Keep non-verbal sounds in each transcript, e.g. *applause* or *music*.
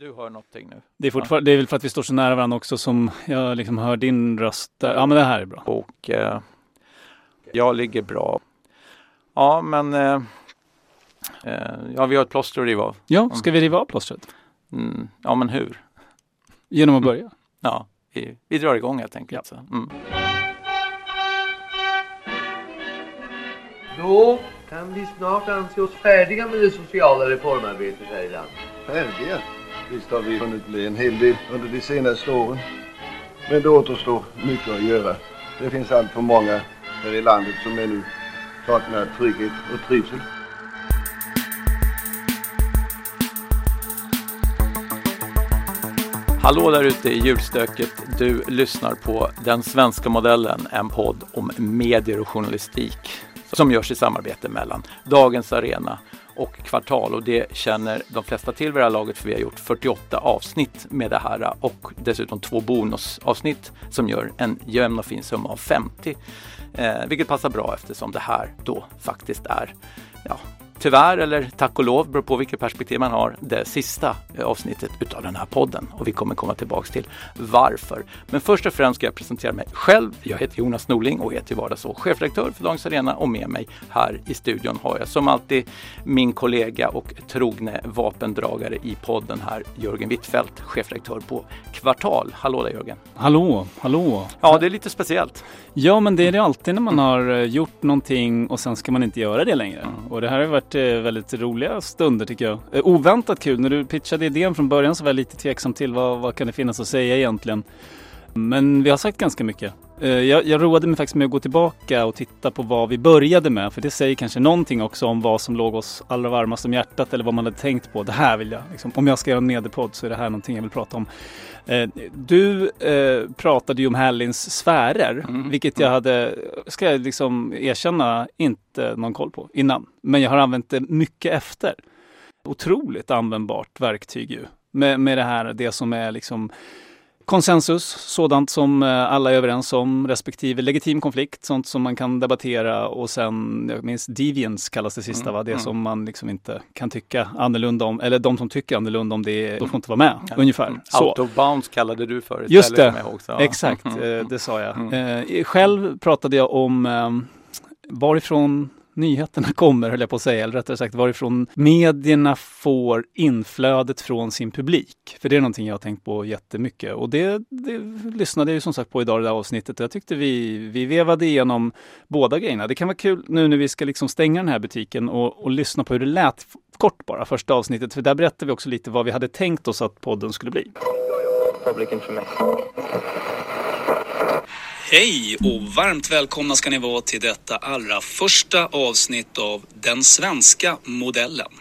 Du hör någonting nu. Det är, fortfarande, det är väl för att vi står så nära varandra också som jag liksom hör din röst. Där. Ja, men det här är bra. Och eh, jag ligger bra. Ja, men eh, eh, ja, vi har ett plåster att riva av. Ja, ska vi riva av plåstret? Mm, ja, men hur? Genom att börja? Ja, vi, vi drar igång helt enkelt. Så. Mm. Då kan vi snart anse oss färdiga med det sociala reformarbetet här i landet. Färdiga? Visst har vi hunnit bli en hel del under de senaste åren. Men det återstår mycket att göra. Det finns allt för många här i landet som ännu saknar trygghet och trivsel. Hallå där ute i julstöket. Du lyssnar på Den svenska modellen, en podd om medier och journalistik som görs i samarbete mellan Dagens Arena och Kvartal och det känner de flesta till vid det här laget för vi har gjort 48 avsnitt med det här och dessutom två bonusavsnitt som gör en jämn och fin summa av 50. Eh, vilket passar bra eftersom det här då faktiskt är ja, tyvärr eller tack och lov, beror på vilket perspektiv man har, det sista avsnittet utav den här podden. Och vi kommer komma tillbaks till varför. Men först och främst ska jag presentera mig själv. Jag heter Jonas Norling och är till vardags chefredaktör för Dagens Arena och med mig här i studion har jag som alltid min kollega och trogne vapendragare i podden här, Jörgen Wittfeldt, chefredaktör på Kvartal. Hallå där Jörgen! Hallå, hallå! Ja, det är lite speciellt. Ja, men det är det alltid när man har eh, gjort någonting och sen ska man inte göra det längre. Mm. Och det här har varit varit eh, väldigt roliga stunder tycker jag. Eh, oväntat kul. När du pitchade idén från början så var jag lite tveksam till vad, vad kan det finnas att säga egentligen. Men vi har sagt ganska mycket. Jag, jag roade mig faktiskt med att gå tillbaka och titta på vad vi började med. För det säger kanske någonting också om vad som låg oss allra varmast om hjärtat eller vad man hade tänkt på. Det här vill jag, liksom, om jag ska göra en mediepodd så är det här någonting jag vill prata om. Du eh, pratade ju om Hallins sfärer, mm. vilket jag hade, ska jag liksom erkänna, inte någon koll på innan. Men jag har använt det mycket efter. Otroligt användbart verktyg ju. Med, med det här, det som är liksom konsensus, sådant som eh, alla är överens om, respektive legitim konflikt, sånt som man kan debattera och sen, jag minns deviance kallas det sista, mm, va? det mm. som man liksom inte kan tycka annorlunda om, eller de som tycker annorlunda om det, de får inte vara med, ja. ungefär. Mm. Så. Autobounce kallade du för Just det, exakt, mm, eh, det sa jag. Mm. Eh, själv pratade jag om varifrån nyheterna *laughs* kommer, höll jag på att säga, eller rättare sagt varifrån medierna får inflödet från sin publik. För det är någonting jag har tänkt på jättemycket och det, det lyssnade jag ju som sagt på idag i det här avsnittet. Jag tyckte vi, vi vevade igenom båda grejerna. Det kan vara kul nu när vi ska liksom stänga den här butiken och, och lyssna på hur det lät kort bara, första avsnittet. För där berättade vi också lite vad vi hade tänkt oss att podden skulle bli. Public information. Hej och varmt välkomna ska ni vara till detta allra första avsnitt av Den svenska modellen.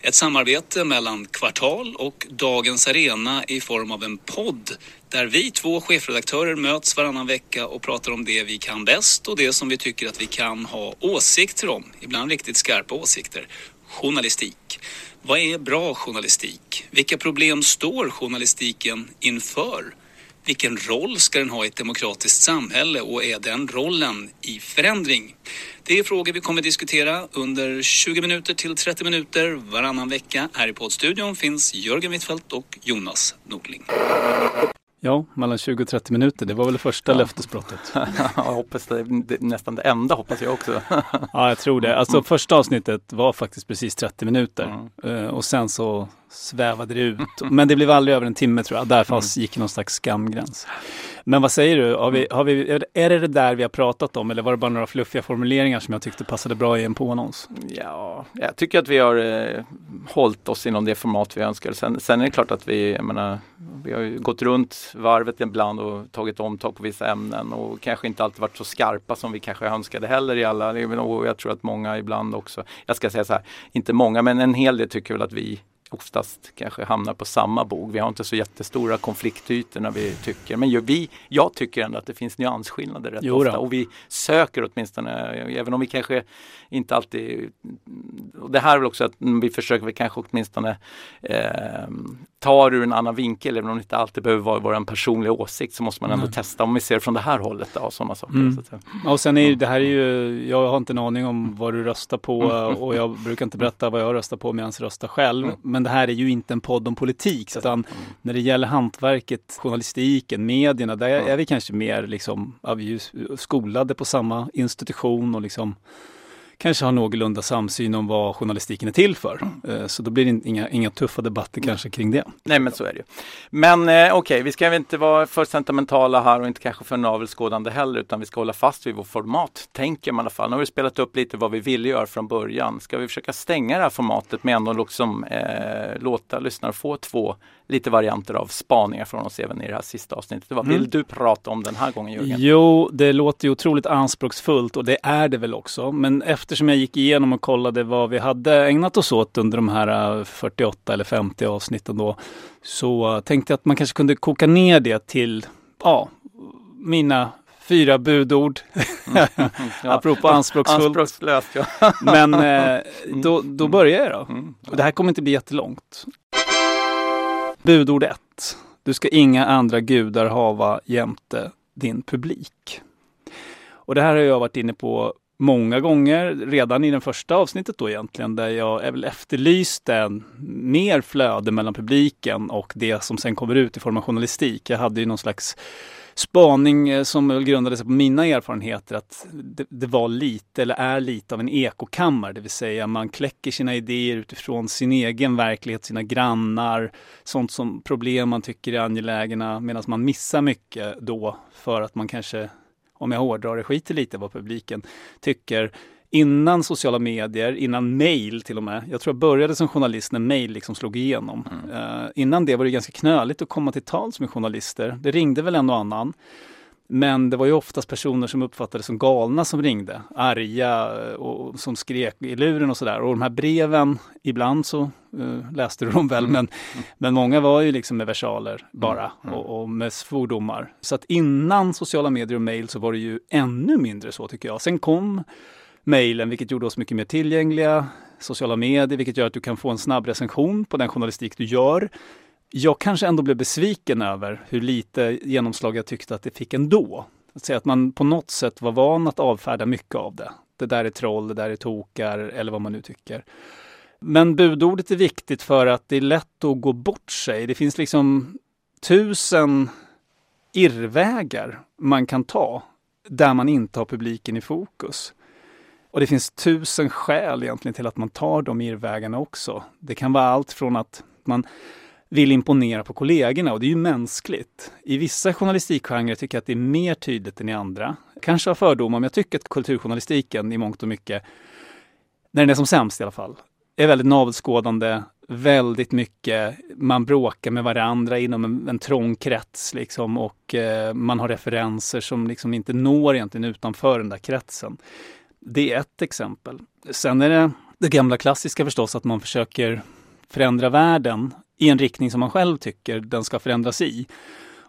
Ett samarbete mellan Kvartal och Dagens Arena i form av en podd där vi två chefredaktörer möts varannan vecka och pratar om det vi kan bäst och det som vi tycker att vi kan ha åsikter om, ibland riktigt skarpa åsikter. Journalistik. Vad är bra journalistik? Vilka problem står journalistiken inför? Vilken roll ska den ha i ett demokratiskt samhälle och är den rollen i förändring? Det är frågor vi kommer diskutera under 20 minuter till 30 minuter varannan vecka. Här i poddstudion finns Jörgen Wittfeldt och Jonas Nordling. Ja, mellan 20 och 30 minuter. Det var väl det första ja. löftesbrottet. *laughs* jag hoppas det, det, nästan det enda hoppas jag också. *laughs* ja, jag tror det. Alltså mm. första avsnittet var faktiskt precis 30 minuter mm. uh, och sen så svävade det ut. Men det blev aldrig över en timme tror jag. Därför mm. gick någon slags skamgräns. Men vad säger du? Har vi, har vi, är det det där vi har pratat om eller var det bara några fluffiga formuleringar som jag tyckte passade bra i en påannons? Ja, jag tycker att vi har eh, hållit oss inom det format vi önskar. Sen, sen är det klart att vi, jag menar, vi har gått runt varvet ibland och tagit omtag på vissa ämnen och kanske inte alltid varit så skarpa som vi kanske önskade heller i alla. Och jag tror att många ibland också, jag ska säga så här, inte många men en hel del tycker väl att vi oftast kanske hamnar på samma bog. Vi har inte så jättestora konfliktytor när vi tycker. Men vi, jag tycker ändå att det finns nyansskillnader rätt ofta och vi söker åtminstone, även om vi kanske inte alltid... Och det här är väl också att vi försöker vi kanske åtminstone eh, tar ur en annan vinkel, även om det inte alltid behöver vara vår personliga åsikt, så måste man ändå Mm. testa om vi ser det från det här hållet då, sådana saker. Mm. Så säga. Och sen är det här är ju, jag har inte en aning om vad du röstar på Mm. och jag brukar inte berätta vad jag röstar på medan jag röstar själv. Mm. Men det här är ju inte en podd om politik, utan när det gäller hantverket, journalistiken, medierna, där är vi kanske mer liksom, vi är ju skolade på samma institution och liksom kanske har någorlunda samsyn om vad journalistiken är till för. Eh, Så då blir det inga, inga tuffa debatter kanske kring det. Nej men så är det ju. Men eh, okej, vi ska inte vara för sentimentala här och inte kanske för navelskådande heller utan vi ska hålla fast vid vårt format, tänker man i alla fall. Nu har vi spelat upp lite vad vi ville göra från början. Ska vi försöka stänga det här formatet med ändå liksom eh, låta lyssnare få två lite varianter av spaningar från oss även i det här sista avsnittet. Vad Mm. vill du prata om den här gången Jörgen? Jo, det låter ju otroligt anspråksfullt och det är det väl också. Men eftersom jag gick igenom och kollade vad vi hade ägnat oss åt under de här eh, 48 eller 50 avsnitten då, så eh, tänkte jag att man kanske kunde koka ner det till, ja, mina fyra budord. *laughs* Ja. Apropå anspråksfullt. Anspråkslöst ja. Men eh, *laughs* då, då börjar jag då. Mm. Och det här kommer inte bli jättelångt. Budord 1. Du ska inga andra gudar hava jämte din publik. Och det här har jag varit inne på många gånger, redan i det första avsnittet då egentligen, där jag väl efterlyste en mer flöde mellan publiken och det som sen kommer ut i form av journalistik. Jag hade ju någon slags spaning eh, som väl grundade sig på mina erfarenheter att det, det var lite eller är lite av en ekokammare, det vill säga man kläcker sina idéer utifrån sin egen verklighet, sina grannar, sånt som problem man tycker är angelägna medan man missar mycket då för att man kanske, om jag hårdrar det, skiter lite vad publiken tycker. Innan sociala medier, innan mail till och med. Jag tror jag började som journalist när mail liksom slog igenom. Eh, innan det var det ganska knöligt att komma till tals med journalister. Det ringde väl en och annan. Men det var ju oftast personer som uppfattades som galna som ringde. Arga och som skrek i luren och sådär. Och de här breven, ibland så eh, läste du dem väl, men, men många var ju liksom med versaler bara och, och med svordomar. Så att innan sociala medier och mail så var det ju ännu mindre så tycker jag. Sen kom mejlen, vilket gjorde oss mycket mer tillgängliga. Sociala medier, vilket gör att du kan få en snabb recension på den journalistik du gör. Jag kanske ändå blev besviken över hur lite genomslag jag tyckte att det fick ändå. Att säga att man på något sätt var van att avfärda mycket av det. Det där är troll, det där är tokar eller vad man nu tycker. Men budordet är viktigt för att det är lätt att gå bort sig. Det finns liksom tusen irrvägar man kan ta där man inte har publiken i fokus. Och det finns tusen skäl egentligen till att man tar de irrvägarna också. Det kan vara allt från att man vill imponera på kollegorna och det är ju mänskligt. I vissa journalistikgenrer tycker jag att det är mer tydligt än i andra. Kanske har fördomar, men jag tycker att kulturjournalistiken i mångt och mycket, när den är som sämst i alla fall, är väldigt navelskådande, väldigt mycket, man bråkar med varandra inom en, en trång krets liksom och eh, man har referenser som liksom inte når egentligen utanför den där kretsen. Det är ett exempel. Sen är det det gamla klassiska förstås att man försöker förändra världen i en riktning som man själv tycker den ska förändras i.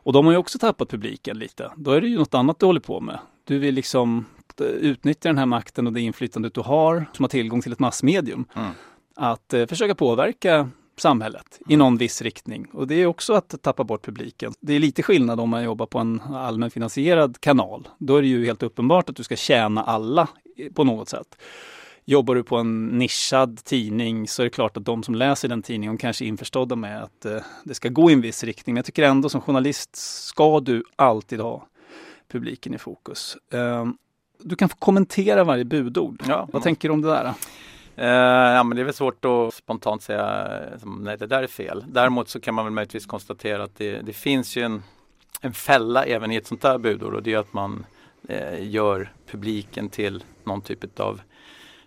Och de har ju också tappat publiken lite. Då är det ju något annat du håller på med. Du vill liksom utnyttja den här makten och det inflytandet du har, som har tillgång till ett massmedium, Mm. att eh, försöka påverka samhället i någon viss riktning. Och det är också att tappa bort publiken. Det är lite skillnad om man jobbar på en allmänfinansierad kanal. Då är det ju helt uppenbart att du ska tjäna alla på något sätt. Jobbar du på en nischad tidning så är det klart att de som läser den tidningen kanske är införstådda med att eh, det ska gå i en viss riktning. Men jag tycker ändå som journalist ska du alltid ha publiken i fokus. Eh, du kan få kommentera varje budord. Ja. Vad tänker du om det där? Uh, ja, men det är väl svårt att spontant säga eh, som, nej det där är fel. Däremot så kan man väl möjligtvis konstatera att det, det finns ju en, en fälla även i ett sånt här budord och det är att man eh, gör publiken till någon typ av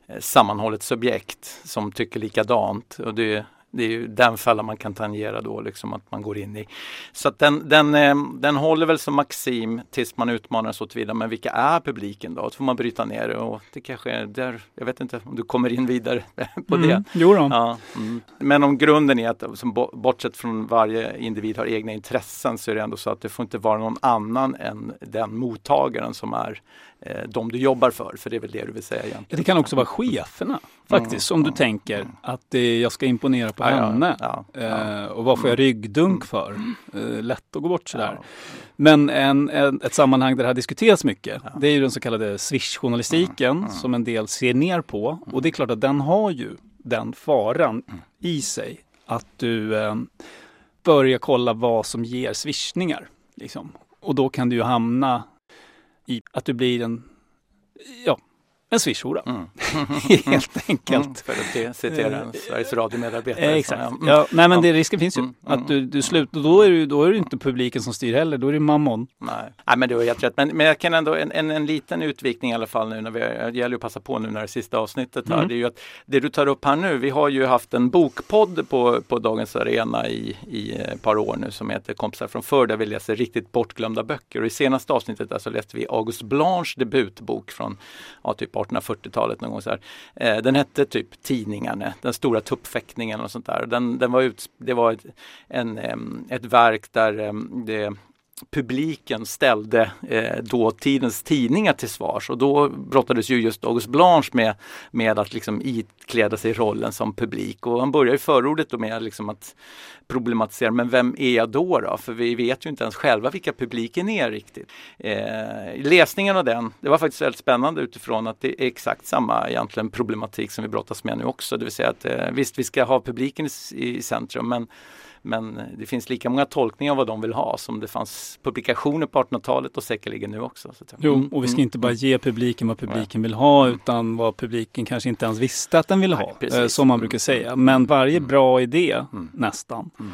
eh, sammanhållet subjekt som tycker likadant. Och det, det är ju den fällan man kan tangera då, liksom att man går in i. Så att den, den, eh, den håller väl som maxim tills man utmanar så tillvida. Men vilka är publiken då? Så får man bryta ner det och det kanske är där, jag vet inte om du kommer in vidare *laughs* på det. Mm, jo då. Ja, mm. Men om grunden är att som bo- bortsett från varje individ har egna intressen så är det ändå så att det får inte vara någon annan än den mottagaren som är eh, de du jobbar för. För det är väl det du vill säga egentligen. Det kan också vara cheferna faktiskt. Om du tänker att eh, jag ska imponera på på henne? Ja, ja, eh, och vad får jag ryggdunk för? Eh, lätt att gå bort sådär. Men en, en, ett sammanhang där det har diskuterats mycket, det är ju den så kallade swish-journalistiken som en del ser ner på. Och det är klart att den har ju den faran i sig att du eh, börjar kolla vad som ger swishningar. Liksom. Och då kan du ju hamna i att du blir en, ja, en swishhora. Mm. *laughs* Helt enkelt. Mm, för att citera en Sveriges Radio-medarbetare. Eh, exakt. mm. Ja, nej men det, risken finns ju. Mm, Att du, du slutar, då är, det, då är det inte publiken som styr heller, då är det mammon. Nej. Nej, men du har helt rätt. Men, men jag kan ändå, en, en, en liten utvikning i alla fall nu när vi, det gäller att passa på nu när det är sista avsnittet här. Mm. Det är ju att det du tar upp här nu, vi har ju haft en bokpodd på, på Dagens Arena i, i ett par år nu som heter Kompisar från förr där vi läser riktigt bortglömda böcker. Och i senaste avsnittet där så läste vi August Blanches debutbok från ja, typ 1840-talet någon gång så här. Eh, den hette typ Tidningarna, den stora tuppfäktningen och sånt där. Den, den var ut, det var ett, en, ett verk där det publiken ställde eh, dåtidens tidningar till svars och då brottades ju just August Blanche med, med att liksom ikläda sig rollen som publik och han börjar i förordet då med liksom att problematisera, men vem är jag då, då? För vi vet ju inte ens själva vilka publiken är riktigt. Eh, läsningen av den, det var faktiskt väldigt spännande utifrån att det är exakt samma egentligen problematik som vi brottas med nu också, det vill säga att eh, visst vi ska ha publiken i, i centrum men men det finns lika många tolkningar av vad de vill ha som det fanns publikationer på 1800-talet och säkerligen nu också. Jo, Mm, och vi ska mm, inte bara ge publiken vad publiken vill ha utan vad publiken kanske inte ens visste att den ville Nej, ha. precis. eh, Som man brukar säga. Men varje bra idé, Mm. nästan, Mm.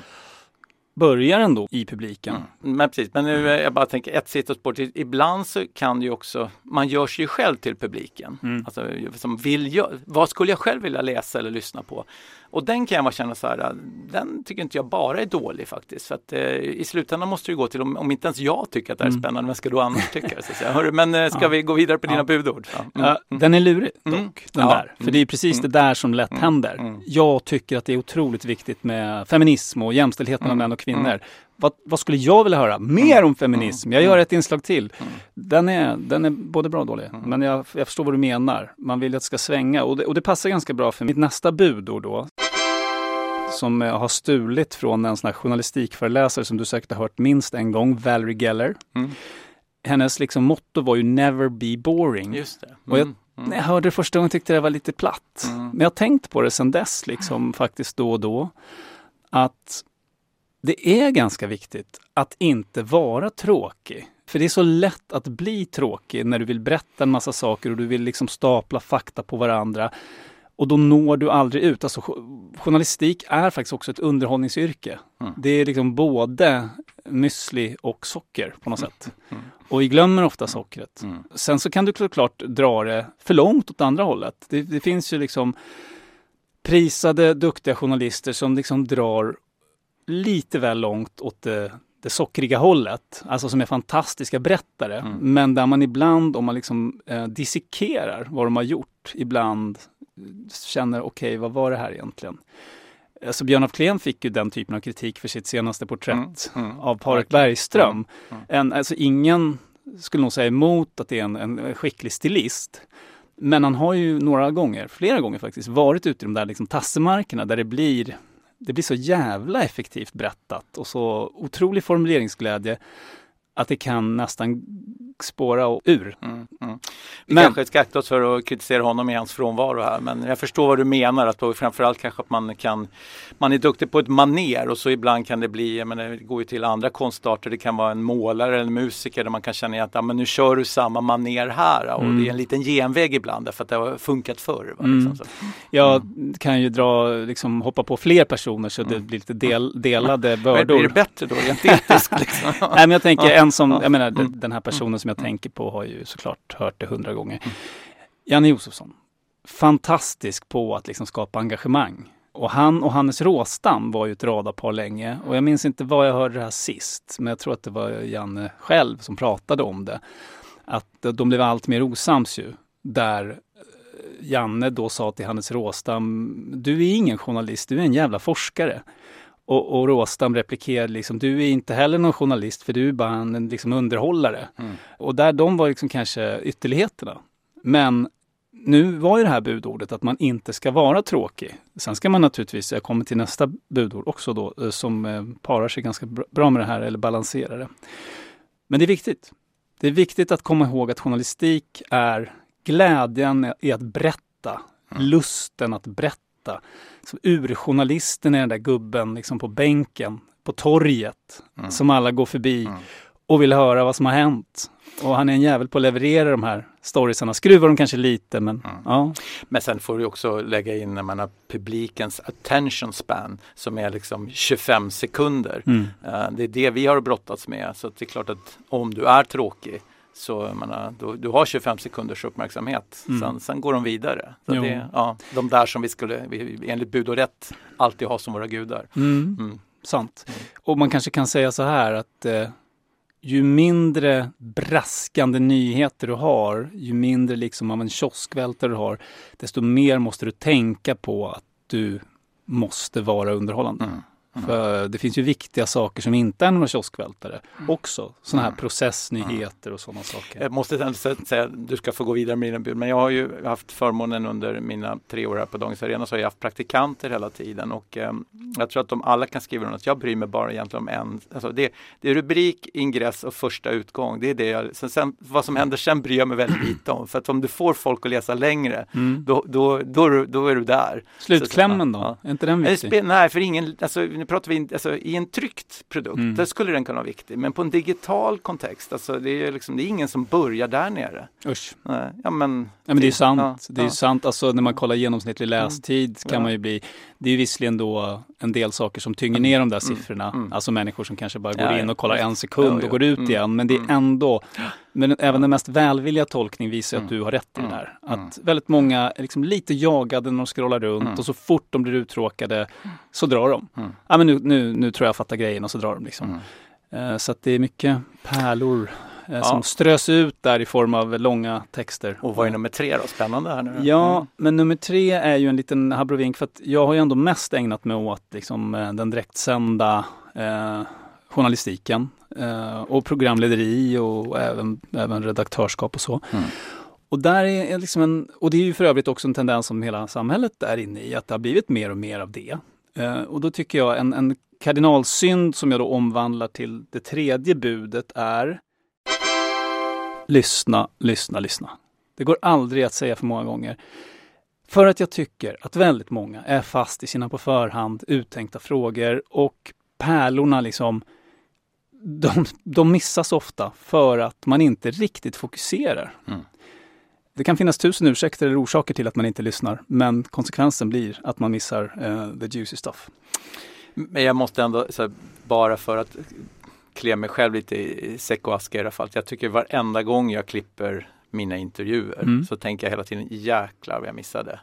Börjar ändå i publiken. Mm. Men precis, men nu jag bara tänker ett sidospår. till. Ibland så kan det ju också, man gör sig ju själv till publiken. Mm. Alltså, som vill jag, vad skulle jag själv vilja läsa eller lyssna på? Och den kan jag bara känna så här, den tycker inte jag bara är dålig faktiskt. För att eh, i slutändan måste det ju gå till, om, om inte ens jag tycker att det här är Mm. spännande, vem ska då annars tycka det? Så säga. Hörru, men eh, ska Ja. vi gå vidare på dina Ja. budord? Ja. Mm. Den är lurig dock, Mm. den Ja. där. För det är precis Mm. det där som lätt Mm. händer. Mm. Jag tycker att det är otroligt viktigt med feminism och jämställdhet mellan Mm. män och kvinnor. Vad, vad skulle jag vilja höra? Mer om feminism. Jag gör ett inslag till. Mm. Den är, den är både bra och dålig. Men jag, jag förstår vad du menar. Man vill att det ska svänga. Och det, och det passar ganska bra för mitt nästa budord då. Som jag har stulit från en sån här journalistikföreläsare som du säkert har hört minst en gång, Valerie Geller. Mm. Hennes liksom motto var ju never be boring. Just det. Och jag- Mm. Mm. När jag hörde det första gången tyckte det var lite platt. Mm. Men jag har tänkt på det sedan dess, liksom faktiskt då och då. Att det är ganska viktigt att inte vara tråkig. För det är så lätt att bli tråkig när du vill berätta en massa saker och du vill liksom stapla fakta på varandra. Och då når du aldrig ut. Alltså, jo- journalistik är faktiskt också ett underhållningsyrke. Mm. Det är liksom både müsli och socker på något sätt. Mm. Och vi glömmer ofta sockret. Mm. Sen så kan du såklart dra det för långt åt andra hållet. Det, det finns ju liksom prisade, duktiga journalister som liksom drar lite väl långt åt det, det sockriga hållet. Alltså som är fantastiska berättare. Mm. Men där man ibland, om man liksom eh, dissekerar vad de har gjort, ibland känner okej, vad var det här egentligen? Alltså Björn af Kleen fick ju den typen av kritik för sitt senaste porträtt Mm. Mm. av Parek. Bergström. Mm. En, alltså ingen skulle nog säga emot att det är en, en skicklig stilist. Men han har ju några gånger, flera gånger faktiskt, varit ute i de där liksom tassemarkerna där det blir, det blir så jävla effektivt berättat och så otrolig formuleringsglädje att det kan nästan spåra ur. Mm, mm. Vi Men- kanske ska akta oss för att kritisera honom i hans frånvaro här men jag förstår vad du menar att då framförallt kanske att man kan Man är duktig på ett maner och så ibland kan det bli, jag menar, det går ju till andra konstarter, det kan vara en målare eller en musiker där man kan känna att ja, men nu kör du samma maner här och Mm. det är en liten genväg ibland därför att det har funkat förr. Va? Mm. Liksom, så. Jag kan ju dra, liksom hoppa på fler personer så det blir lite del, delade Men Blir det bördor. bättre då rent etiskt? Liksom? *laughs* Nej men jag tänker en som, Ja. jag menar Mm. den här personen som jag tänker på har ju såklart hört det hundra gånger. Janne Josefsson. Fantastisk på att liksom skapa engagemang. Och han och Hannes Råstam var ju ett radarpar länge. Och jag minns inte var jag hörde det här sist. Men jag tror att det var Janne själv som pratade om det. Att de blev allt mer osams ju. Där eh, Janne då sa till Hannes Råstam, du är ingen journalist, du är en jävla forskare. Och, och Råstam replikerade liksom, du är inte heller någon journalist för du är bara en liksom, underhållare. Mm. Och där de var liksom kanske ytterligheterna. Men nu var ju det här budordet att man inte ska vara tråkig. Sen ska man naturligtvis, jag kommer till nästa budord också då, eh, som eh, parar sig ganska bra med det här eller balanserar det. Men det är viktigt. Det är viktigt att komma ihåg att journalistik är glädjen i att berätta, mm. lusten att berätta. Så urjournalisten är den där gubben liksom på bänken, på torget, mm. som alla går förbi mm. och vill höra vad som har hänt. Och han är en jävel på att leverera de här storiesarna. Skruvar de kanske lite men mm. ja. Men sen får du också lägga in när man har publikens attention span som är liksom 25 sekunder. Mm. Uh, det är det vi har brottats med. Så det är klart att om du är tråkig så menar, du, du har 25 sekunders uppmärksamhet. Mm. Sen, sen, går de vidare. Så det, ja, de där som vi skulle vi, enligt bud och rätt alltid ha som våra gudar. Mm. Mm. Sant. Och man kanske kan säga så här att eh, ju mindre braskande nyheter du har, ju mindre liksom av en kioskvältare du har, desto mer måste du tänka på att du måste vara underhållande. Mm. För det finns ju viktiga saker som inte är några kioskvältare mm. också. Sådana här mm. processnyheter och sådana saker. Jag måste säga, du ska få gå vidare med dina bud, men jag har ju haft förmånen under mina tre år här på Dagens Arena så har jag haft praktikanter hela tiden och eh, jag tror att de alla kan skriva något. Jag bryr mig bara egentligen om en. Alltså det, det är rubrik, ingress och första utgång. Det är det jag, sen, sen, vad som händer sen bryr jag mig väldigt lite om. För att om du får folk att läsa längre, mm. då, då, då, då, är du där. Slutklämmen så, då? Ja. Är inte den viktig? Nej, för ingen, alltså, pratar vi alltså, i en tryckt produkt, mm. där skulle den kunna vara viktig. Men på en digital kontext, alltså, det, är liksom, det är ingen som börjar där nere. Usch. Ja, men, ja, men det är sant. Ja, det är sant. Alltså, när man kollar genomsnittlig mm. lästid kan man ju bli, det är visserligen då en del saker som tynger ner de där mm. siffrorna. Mm. Alltså människor som kanske bara går in och kollar en sekund och går ut igen. Men det är ändå men även den mest välvilliga tolkning visar att du har rätt i det där. Att väldigt många är liksom lite jagade när de scrollar runt och så fort de blir uttråkade så drar de. Ja, men nu, nu, nu tror jag fattar grejen och så drar de liksom. Uh, så att det är mycket pärlor ja. som strös ut där i form av långa texter. Och vad är nummer tre då? Spännande här nu. Ja, mm. men nummer tre är ju en liten abrovink för att jag har ju ändå mest ägnat mig åt liksom, uh, den direktsända journalistiken och programlederi och även, även redaktörskap och så. Mm. Och, där är liksom en, och det är ju för övrigt också en tendens som hela samhället är inne i, att det har blivit mer och mer av det. Eh, och då tycker jag en, en kardinalsynd som jag då omvandlar till det tredje budet är Lyssna, lyssna, lyssna. Det går aldrig att säga för många gånger. För att jag tycker att väldigt många är fast i sina på förhand uttänkta frågor och pärlorna liksom de, de missas ofta för att man inte riktigt fokuserar. Mm. Det kan finnas tusen ursäkter eller orsaker till att man inte lyssnar, men konsekvensen blir att man missar uh, the juicy stuff. Men jag måste ändå, här, bara för att klä mig själv lite i säck och aska i alla fall. Jag tycker varenda gång jag klipper mina intervjuer mm. så tänker jag hela tiden jäklar vad jag missade.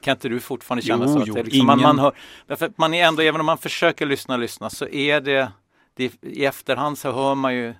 Kan inte du fortfarande känna jo, så? Att jo, det liksom, man, man, hör, därför man är ändå, även om man försöker lyssna lyssna så är det, det i efterhand så hör man ju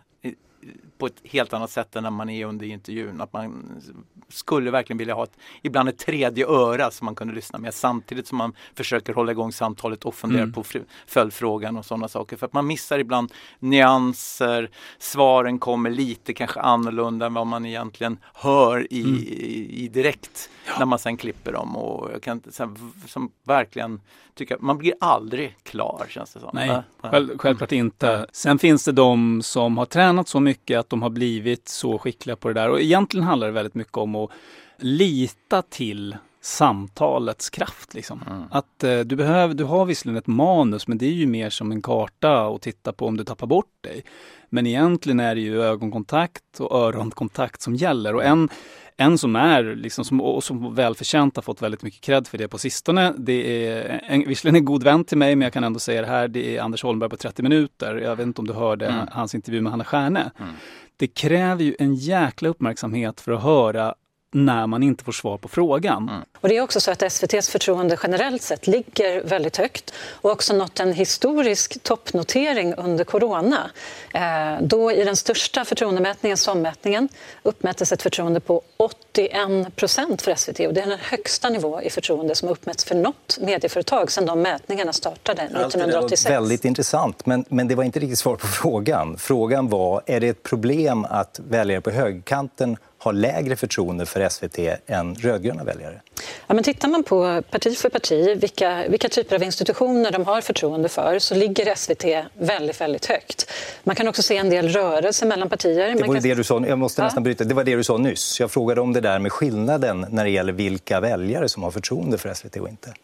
på ett helt annat sätt än när man är under intervjun. Att man skulle verkligen vilja ha ett, ibland ett tredje öra som man kunde lyssna med samtidigt som man försöker hålla igång samtalet och fundera mm. på följdfrågan och sådana saker. För att man missar ibland nyanser, svaren kommer lite kanske annorlunda än vad man egentligen hör i, mm. i, i, direkt ja. när man sen klipper dem. Och jag kan sen, som verkligen tycka, man blir aldrig klar känns det som. Nej, Själv, självklart inte. Sen finns det de som har tränat så mycket mycket att de har blivit så skickliga på det där. Och egentligen handlar det väldigt mycket om att lita till samtalets kraft. Liksom. Mm. Att eh, du, behöver, du har visserligen ett manus men det är ju mer som en karta att titta på om du tappar bort dig. Men egentligen är det ju ögonkontakt och öronkontakt som gäller. Och en, en som är, liksom, som, och som välförtjänt har fått väldigt mycket cred för det på sistone. Det är en, visserligen en god vän till mig men jag kan ändå säga det här. Det är Anders Holmberg på 30 minuter. Jag vet inte om du hörde mm. hans intervju med Hanna Stjärne. Mm. Det kräver ju en jäkla uppmärksamhet för att höra när man inte får svar på frågan. Mm. Och det är också så att SVTs förtroende generellt sett ligger väldigt högt och också nått en historisk toppnotering under corona. Eh, då i den största förtroendemätningen, SOM-mätningen, uppmättes ett förtroende på 81 procent för SVT och det är den högsta nivå i förtroende som uppmätts för något medieföretag sedan de mätningarna startade 1986. Det var väldigt intressant, men, men det var inte riktigt svar på frågan. Frågan var, är det ett problem att väljare på högkanten har lägre förtroende för SVT än rödgröna väljare? Ja, men tittar man på parti för parti, vilka, vilka typer av institutioner de har förtroende för, så ligger SVT väldigt, väldigt högt. Man kan också se en del rörelser mellan partier. Det var kan... det du sa, jag måste nästan bryta. Det var det du sa nyss. Jag frågade om det där med skillnaden när det gäller vilka väljare som har förtroende för SVT och inte.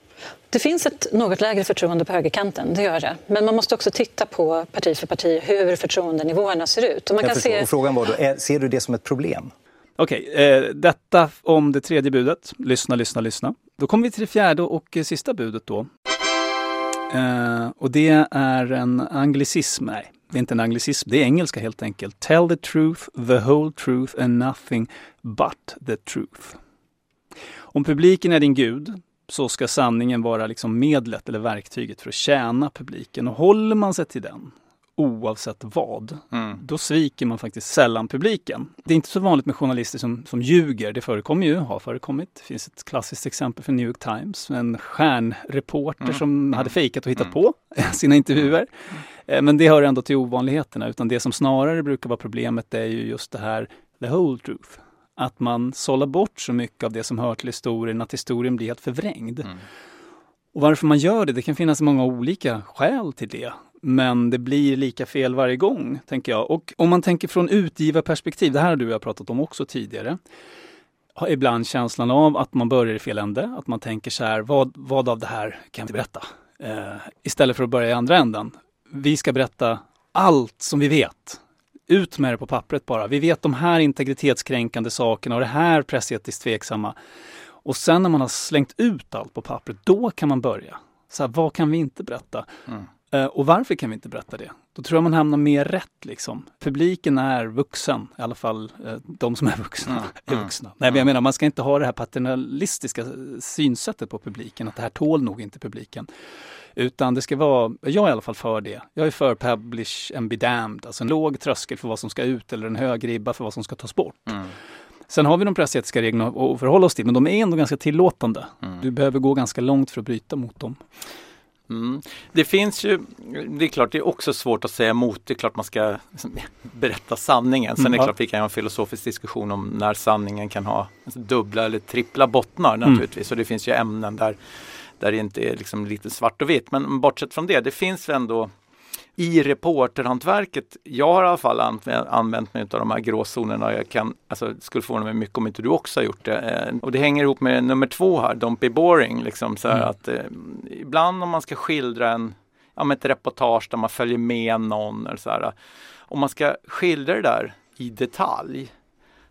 Det finns ett något lägre förtroende på högerkanten, det gör det. Men man måste också titta på parti för parti hur förtroendenivåerna ser ut. Och man kan se... och frågan var då, är, ser du det som ett problem? Okej, eh, detta om det tredje budet. Lyssna, lyssna, lyssna. Då kommer vi till det fjärde och eh, sista budet då. Eh, och det är en anglicism. Nej, det är inte en anglicism. Det är engelska helt enkelt. Tell the truth, the whole truth and nothing but the truth. Om publiken är din gud så ska sanningen vara liksom medlet eller verktyget för att tjäna publiken. Och håller man sig till den, oavsett vad, mm. då sviker man faktiskt sällan publiken. Det är inte så vanligt med journalister som, som ljuger. Det förekommer ju, har förekommit. Det finns ett klassiskt exempel för New York Times. En stjärnreporter mm. som mm. hade fejkat och hittat mm. på *laughs* sina intervjuer. Eh, men det hör ändå till ovanligheterna, utan det som snarare brukar vara problemet är ju just det här, the whole truth att man sållar bort så mycket av det som hör till historien, att historien blir helt förvrängd. Mm. Och varför man gör det, det kan finnas många olika skäl till det. Men det blir lika fel varje gång, tänker jag. Och om man tänker från utgivarperspektiv, det här har du och jag pratat om också tidigare, har ibland känslan av att man börjar i fel ände, att man tänker så här, vad, vad av det här kan vi berätta? Eh, istället för att börja i andra änden. Vi ska berätta allt som vi vet ut med det på pappret bara. Vi vet de här integritetskränkande sakerna och det här pressetiskt tveksamma. Och sen när man har slängt ut allt på pappret, då kan man börja. Så här, vad kan vi inte berätta? Mm. Uh, och varför kan vi inte berätta det? Då tror jag man hamnar mer rätt. Liksom. Publiken är vuxen, i alla fall uh, de som är vuxna. Mm. *laughs* är mm. vuxna. Mm. Nej, men jag menar, man ska inte ha det här paternalistiska synsättet på publiken, att det här tål nog inte publiken. Utan det ska vara, jag är i alla fall för det. Jag är för publish and be damned, alltså en låg tröskel för vad som ska ut eller en hög ribba för vad som ska tas bort. Mm. Sen har vi de pressetiska reglerna att förhålla oss till, men de är ändå ganska tillåtande. Mm. Du behöver gå ganska långt för att bryta mot dem. Mm. Det finns ju, det är klart det är också svårt att säga emot, det är klart man ska *laughs* berätta sanningen. Sen är det mm. klart vi kan ha en filosofisk diskussion om när sanningen kan ha dubbla eller trippla bottnar mm. naturligtvis. Mm. Och det finns ju ämnen där där det inte är liksom lite svart och vitt. Men bortsett från det, det finns ändå i reporterhantverket, jag har i alla fall använt mig av de här gråzonerna. Jag kan, alltså, skulle förvåna mig mycket om inte du också har gjort det. Eh, och det hänger ihop med nummer två här, Don't be boring. Liksom, så mm. att, eh, ibland om man ska skildra en, ja, ett reportage där man följer med någon. Eller så här, om man ska skildra det där i detalj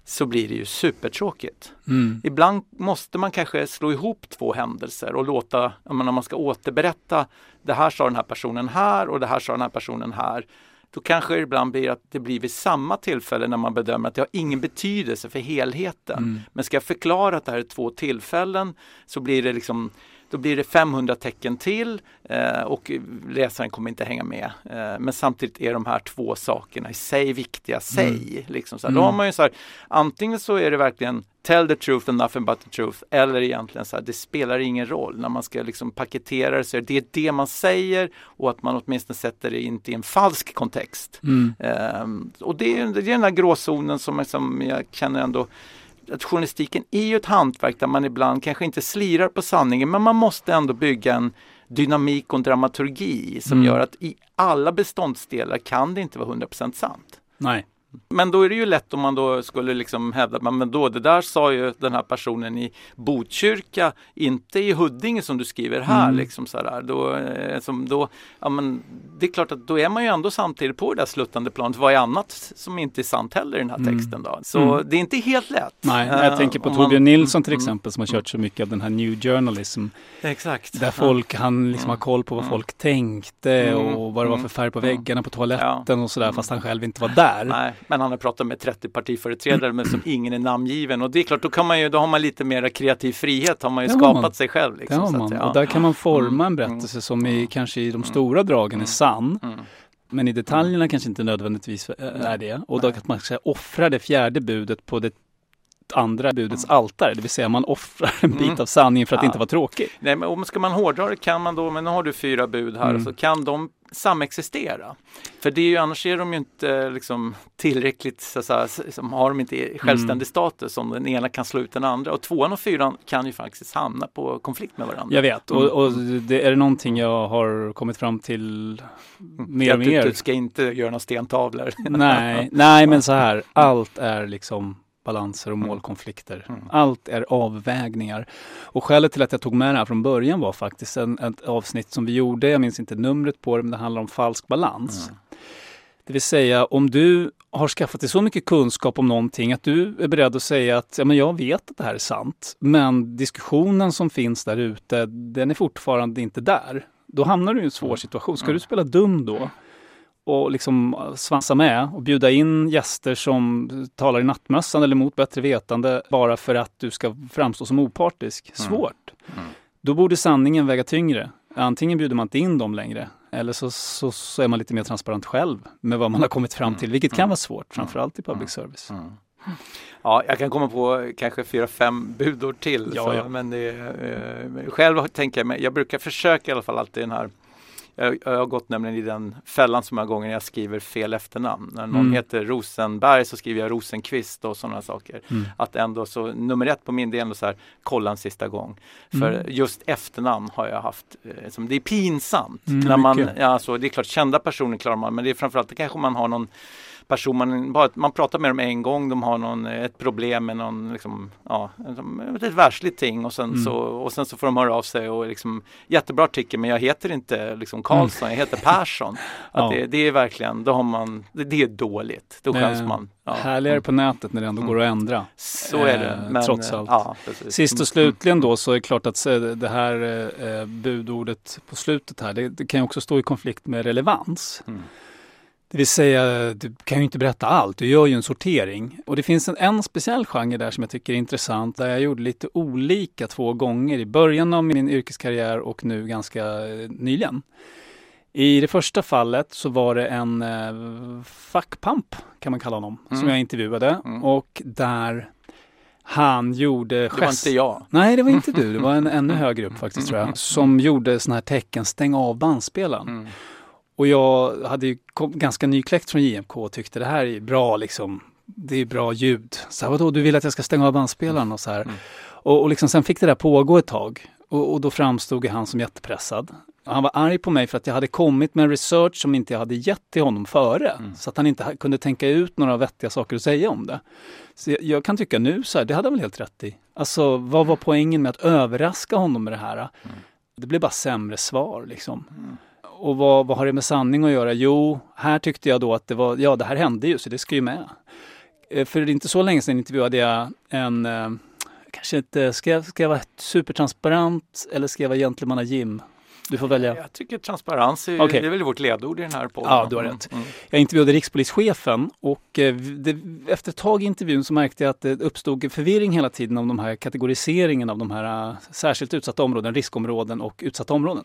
så blir det ju supertråkigt. Mm. Ibland måste man kanske slå ihop två händelser och låta, menar, man ska återberätta det här sa den här personen här och det här sa den här personen här. Då kanske det ibland blir att det blir vid samma tillfälle när man bedömer att det har ingen betydelse för helheten. Mm. Men ska jag förklara att det här är två tillfällen så blir det liksom då blir det 500 tecken till eh, och läsaren kommer inte hänga med. Eh, men samtidigt är de här två sakerna i sig viktiga, sig. Mm. Liksom så här. Då har mm. man ju så här, antingen så är det verkligen Tell the truth and nothing but the truth. Eller egentligen så här, det spelar ingen roll. När man ska liksom paketera det så är det det man säger och att man åtminstone sätter det inte i en falsk kontext. Mm. Um, och det är, det är den där gråzonen som liksom jag känner ändå att journalistiken är ju ett hantverk där man ibland kanske inte slirar på sanningen men man måste ändå bygga en dynamik och en dramaturgi som mm. gör att i alla beståndsdelar kan det inte vara 100% sant. Nej. Men då är det ju lätt om man då skulle liksom hävda, men då det där sa ju den här personen i Botkyrka, inte i Huddinge som du skriver här. Mm. Liksom sådär. Då, eh, som då, ja, men det är klart att då är man ju ändå samtidigt på det där sluttande planet. Vad är annat som inte är sant heller i den här mm. texten då? Så mm. det är inte helt lätt. Nej, jag uh, tänker på Torbjörn Nilsson till mm. exempel som har kört så mycket av den här new journalism. Exakt. Där folk, han liksom har mm. koll på vad folk tänkte och vad det var för färg på väggarna på toaletten ja. och sådär fast han själv inte var där. Nej. Men han har pratat med 30 partiföreträdare men som ingen är namngiven. Och det är klart, då, kan man ju, då har man lite mer kreativ frihet, har man ju det skapat man. sig själv. Liksom, det har man. Ja. Och där kan man forma en mm. berättelse som i, kanske i de mm. stora dragen är mm. sann. Men i detaljerna kanske inte nödvändigtvis är det. Och då att man ska offra det fjärde budet på det andra budets altare. Det vill säga man offrar en bit Mm. av sanningen för att Ja. inte vara tråkig. Nej, men om ska man hårdra det kan man då, men nu har du fyra bud här, Mm. så kan de samexistera? För det är ju, annars är de ju inte liksom, tillräckligt, så att säga, s- som har de inte självständig Mm. status om den ena kan slå ut den andra. Och tvåan och fyran kan ju faktiskt hamna på konflikt med varandra. Jag vet Mm. och, och det, är det någonting jag har kommit fram till mer och Att du, mer. du ska inte göra några stentavlor. Nej, nej men så här, allt är liksom balanser och målkonflikter. Mm. Allt är avvägningar. Och skälet till att jag tog med det här från början var faktiskt en, ett avsnitt som vi gjorde, jag minns inte numret på det, men det handlar om falsk balans. Mm. Det vill säga om du har skaffat dig så mycket kunskap om någonting att du är beredd att säga att ja, men jag vet att det här är sant, men diskussionen som finns där ute, den är fortfarande inte där. Då hamnar du i en svår situation. Ska du spela dum då? Och liksom svansa med och bjuda in gäster som talar i nattmössan eller mot bättre vetande bara för att du ska framstå som opartisk. Svårt. Då borde sanningen väga tyngre. Antingen bjuder man inte in dem längre eller så, så, så är man lite mer transparent själv med vad man har kommit fram till, vilket kan vara svårt, framförallt i public service. Ja, jag kan komma på kanske fyra, fem budord till. Ja, så, ja. Men det, eh, själv tänker jag mig, jag brukar försöka i alla fall alltid den här jag, jag har gått nämligen i den fällan så många gånger när jag skriver fel efternamn. När någon Mm. heter Rosenberg så skriver jag Rosenqvist och sådana saker. Mm. Att ändå så, nummer ett på min del är ändå så här, kolla en sista gång. För Mm. just efternamn har jag haft, eh, som, det är pinsamt. Mm, när man, ja, alltså, det är klart, kända personer klarar man, men det är framförallt kanske man har någon person, man, bara, man pratar med dem en gång, de har någon, ett problem med någon, liksom, ja, ett, världsligt ting och sen, Mm. så, och sen så får de höra av sig och liksom, jättebra artikel men jag heter inte liksom Karlsson, jag heter Persson. *laughs* Att Mm. Ja. det, det är verkligen, då har man, det, det är dåligt, då skäms man. Ja. Härligare på nätet när det ändå Mm. går att ändra. Så är det. eh, Men, trots allt. Ja. Sist och Mm. slutligen då så är det klart att det här eh, budordet på slutet här, det, det kan också stå i konflikt med relevans. Mm. Det vill säga, du kan ju inte berätta allt, du gör ju en sortering. Och det finns en, en speciell genre där som jag tycker är intressant, där jag gjorde lite olika två gånger i början av min yrkeskarriär och nu ganska eh, nyligen. I det första fallet så var det en eh, fackpamp, kan man kalla honom, som Mm. jag intervjuade. Mm. Och där han gjorde Det var inte jag. Nej, det var inte du. Det var en *laughs* ännu högre upp faktiskt tror jag. Som gjorde såna här tecken, stäng av bandspelaren. Mm. Och jag hade ju ganska nykläckt från JMK och tyckte det här är bra liksom. Det är bra ljud. Så här, vadå, du vill att jag ska stänga av bandspelaren och så här. Mm. Och, och liksom, sen fick det där pågå ett tag. Och, och då framstod han som jättepressad. Han var arg på mig för att jag hade kommit med en research som inte jag hade gett till honom före. Mm. Så att han inte kunde tänka ut några vettiga saker att säga om det. Så jag, jag kan tycka nu så här, det hade han väl helt rätt i. Alltså vad var poängen med att överraska honom med det här? Det blev bara sämre svar liksom. Och vad, vad har det med sanning att göra? Jo, här tyckte jag då att det var, ja det här hände ju så det ska ju med. Eh, för inte så länge sedan intervjuade jag en, eh, kanske inte, ska jag, ska jag vara supertransparent eller ska jag vara gentlemanna Jim? Du får välja. Jag tycker transparens är, Okej. det är väl vårt ledord i den här podden. Ja, du har rätt. mm. Jag intervjuade rikspolischefen och eh, det, efter ett tag i intervjun så märkte jag att det uppstod förvirring hela tiden om de här kategoriseringen av de här eh, särskilt utsatta områden, riskområden och utsatta områden.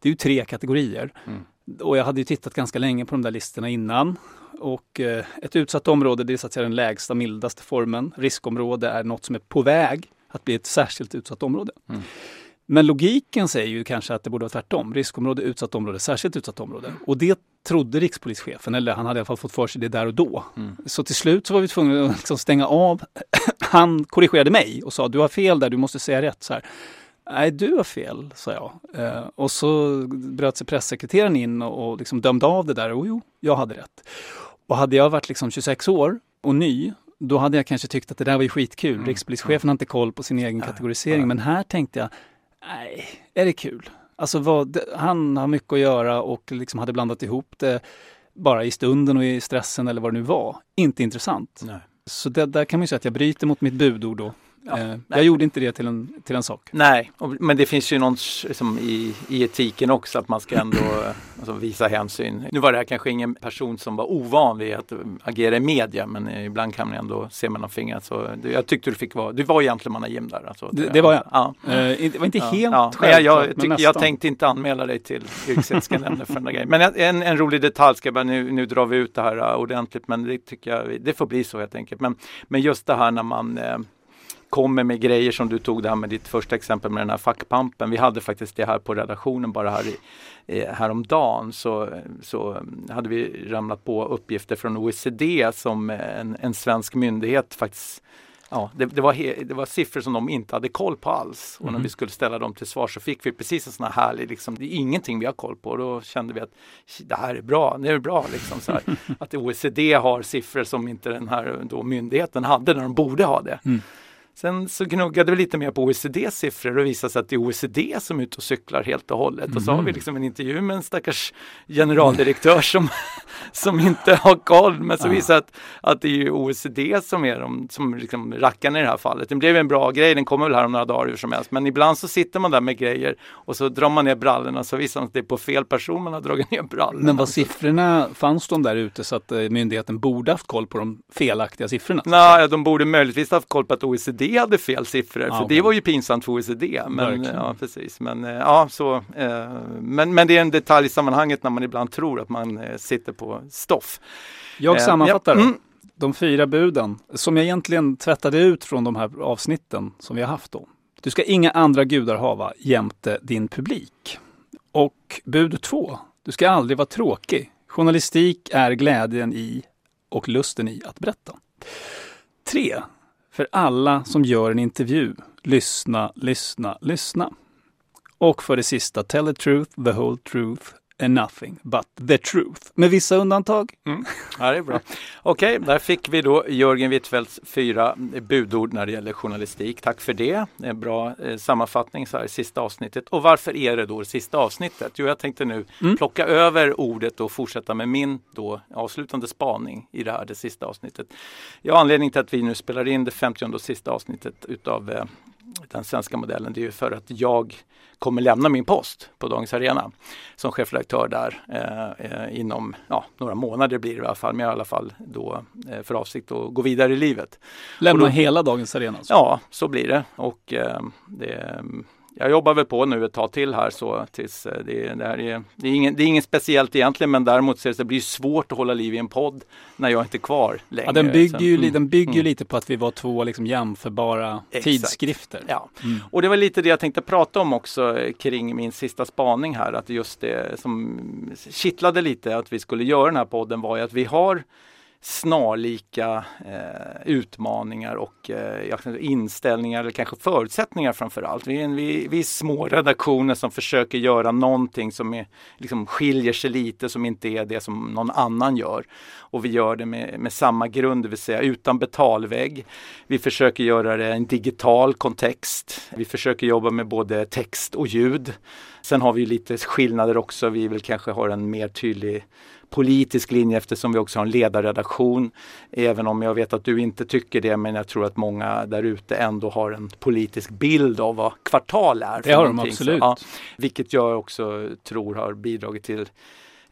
Det är ju tre kategorier. Mm. Och jag hade ju tittat ganska länge på de där listorna innan. Och eh, ett utsatt område det är så att säga den lägsta, mildaste formen. Riskområde är något som är på väg att bli ett särskilt utsatt område. Mm. Men logiken säger ju kanske att det borde vara tvärtom. Riskområde, utsatt område, särskilt utsatt område. Och det trodde rikspolischefen, eller han hade i alla fall fått för sig det där och då. Mm. Så till slut så var vi tvungna att liksom stänga av. *clears throat* Han korrigerade mig och sa du har fel där, du måste säga rätt. Så här. Nej, du har fel, sa jag. Eh, och så bröt sig pressekreteraren in och, och liksom dömde av det där. Och jo, jag hade rätt. Och hade jag varit liksom 26 år och ny, då hade jag kanske tyckt att det där var ju skitkul. Mm. Rikspolischefen har inte koll på sin egen kategorisering. Men här tänkte jag, nej, är det kul? Alltså vad, han har mycket att göra och liksom hade blandat ihop det bara i stunden och i stressen eller vad det nu var. Inte intressant. Nej. Så det, där kan man ju säga att jag bryter mot mitt budord då. Ja, eh, jag gjorde inte det till en, till en sak. Nej, och, men det finns ju någon som i, i etiken också att man ska ändå eh, alltså, visa hänsyn. Nu var det här kanske ingen person som var ovan vid att agera i media men eh, ibland kan man ändå se mellan fingrarna. Så det, jag tyckte du fick vara, du var Jim där. Alltså, Det- det var jag. Ja. Eh, det var inte helt ja. Självklart, jag, jag, tyck, jag tänkte inte anmäla dig till yrkesetiska nämnden för den där grejen. Men en, en rolig detalj, ska jag bara, nu, nu drar vi ut det här ordentligt men det tycker jag, det får bli så helt enkelt. Men, men just det här när man eh, kommer med grejer som du tog där med ditt första exempel med den här fackpampen. Vi hade faktiskt det här på redaktionen bara här i, häromdagen så, så hade vi ramlat på uppgifter från OECD som en, en svensk myndighet faktiskt Ja, det, det, var det var siffror som de inte hade koll på alls. Och mm. när vi skulle ställa dem till svar så fick vi precis en sån här härlig, liksom, det är ingenting vi har koll på. Och då kände vi att det här är bra, det är bra. Liksom, så här. *laughs* Att OECD har siffror som inte den här då, myndigheten hade när de borde ha det. Mm. Sen så gnuggade vi lite mer på OECDs siffror och visade sig att det är OECD som är ute och cyklar helt och hållet. Mm. Och så har vi mm. liksom en intervju med en stackars generaldirektör som, som inte har koll. Men så visar att, att det är OECD som är de som liksom rackarna i det här fallet. Det blev en bra grej, den kommer väl här om några dagar hur som helst. Men ibland så sitter man där med grejer och så drar man ner brallorna så visar det att det är på fel person man har dragit ner brallorna. Men var siffrorna, fanns de där ute så att eh, myndigheten borde haft koll på de felaktiga siffrorna? Nej, de borde möjligtvis haft koll på att OECD hade fel siffror, ah, för okay. det var ju pinsamt för OECD. Men, ja, precis. Men, eh, ja, så, eh, men, men det är en detalj i sammanhanget när man ibland tror att man eh, sitter på stoff. Jag sammanfattar ja, mm. de fyra buden som jag egentligen tvättade ut från de här avsnitten som vi har haft då. Du ska inga andra gudar hava jämte din publik. Och bud två, du ska aldrig vara tråkig. Journalistik är glädjen i och lusten i att berätta. 3. För alla som gör en intervju, lyssna, lyssna, lyssna. Och för det sista, tell the truth, the whole truth and nothing but the truth. Med vissa undantag. Mm. *laughs* Ja, det är bra. Okej, okay, där fick vi då Jörgen Wittfeldts fyra budord när det gäller journalistik. Tack för det. En bra eh, sammanfattning så här i sista avsnittet. Och varför är det då det sista avsnittet? Jo, jag tänkte nu mm. plocka över ordet och fortsätta med min då avslutande spaning i det här, det sista avsnittet. Ja, anledningen till att vi nu spelar in det 50 och sista avsnittet utav eh, den svenska modellen, det är ju för att jag kommer lämna min post på Dagens Arena som chefredaktör där eh, eh, inom ja, några månader blir det i alla fall, men jag har i alla fall då eh, för avsikt att gå vidare i livet. Lämna då, hela Dagens Arena? Alltså. Ja, så blir det och eh, det jag jobbar väl på nu ett tag till här så tills eh, det, det här är, det är, ingen, det är inget speciellt egentligen men däremot så det blir svårt att hålla liv i en podd när jag inte är kvar längre. Ja, den bygger ju, mm, den bygger mm. lite på att vi var två liksom jämförbara Exakt. tidskrifter. Ja, mm. och det var lite det jag tänkte prata om också kring min sista spaning här att just det som kittlade lite att vi skulle göra den här podden var ju att vi har snarlika eh, utmaningar och eh, inställningar eller kanske förutsättningar framför allt. Vi är, en, vi, vi är små redaktioner som försöker göra någonting som är, liksom skiljer sig lite som inte är det som någon annan gör. Och vi gör det med, med samma grund, det vill säga utan betalvägg. Vi försöker göra det i en digital kontext. Vi försöker jobba med både text och ljud. Sen har vi lite skillnader också. Vi vill kanske ha en mer tydlig politisk linje eftersom vi också har en ledarredaktion. Även om jag vet att du inte tycker det men jag tror att många där ute ändå har en politisk bild av vad kvartal är. Det har de absolut. Så, ja, vilket jag också tror har bidragit till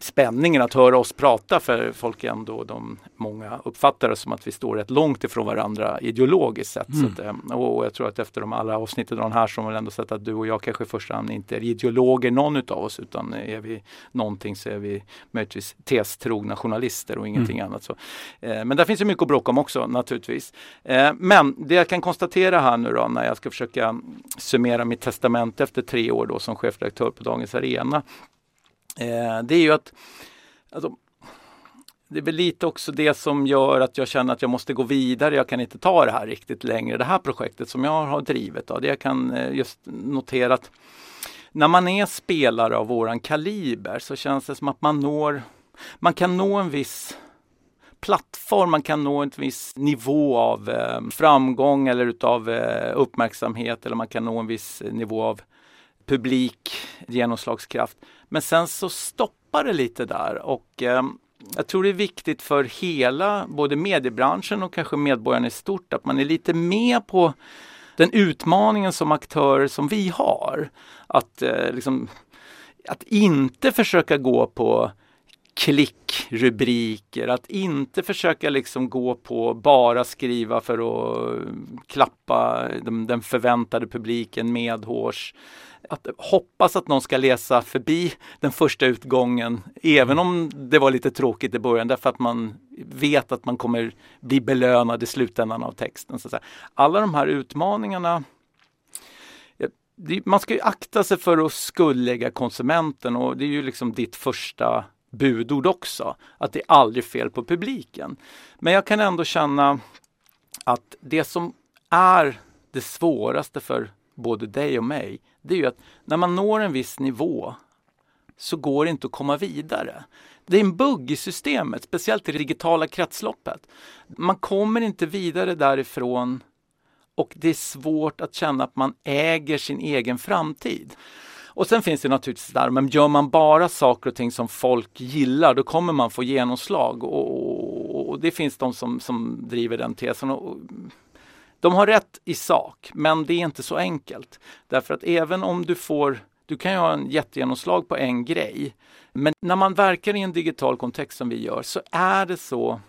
spänningen att höra oss prata för folk ändå, de, många uppfattar det som att vi står rätt långt ifrån varandra ideologiskt sett. Mm. Att, eh, och jag tror att efter de alla avsnitten av den här så har man ändå sett att du och jag kanske i första hand inte är ideologer någon utav oss utan är vi någonting så är vi möjligtvis testrogna journalister och ingenting mm. annat. Så. Eh, men där finns ju mycket att bråka om också naturligtvis. Eh, men det jag kan konstatera här nu då när jag ska försöka summera mitt testament efter tre år då som chefredaktör på Dagens Arena eh, det är ju att alltså, det är väl lite också det som gör att jag känner att jag måste gå vidare. Jag kan inte ta det här riktigt längre. Det här projektet som jag har drivit. Då, det jag kan eh, just notera att när man är spelare av våran kaliber så känns det som att man når, man kan nå en viss plattform, man kan nå en viss nivå av eh, framgång eller utav eh, uppmärksamhet eller man kan nå en viss nivå av publik genomslagskraft. Men sen så stoppar det lite där och eh, jag tror det är viktigt för hela, både mediebranschen och kanske medborgarna i stort, att man är lite med på den utmaningen som aktörer som vi har. Att, eh, liksom, att inte försöka gå på klickrubriker, att inte försöka liksom gå på bara skriva för att klappa den förväntade publiken medhårs att hoppas att någon ska läsa förbi den första utgången, även om det var lite tråkigt i början, därför att man vet att man kommer bli belönad i slutändan av texten. Så Alla de här utmaningarna man ska ju akta sig för att skuldlägga konsumenten och det är ju liksom ditt första budord också, att det är aldrig fel på publiken. Men jag kan ändå känna att det som är det svåraste för både dig och mig, det är ju att när man når en viss nivå så går det inte att komma vidare. Det är en bugg i systemet, speciellt i det digitala kretsloppet. Man kommer inte vidare därifrån och det är svårt att känna att man äger sin egen framtid. Och sen finns det naturligtvis där, men gör man bara saker och ting som folk gillar, då kommer man få genomslag. Och, och det finns de som, som driver den tesen. Och, de har rätt i sak, men det är inte så enkelt. Därför att även om du får, du kan ju ha en jättegenomslag på en grej, men när man verkar i en digital kontext som vi gör så är det så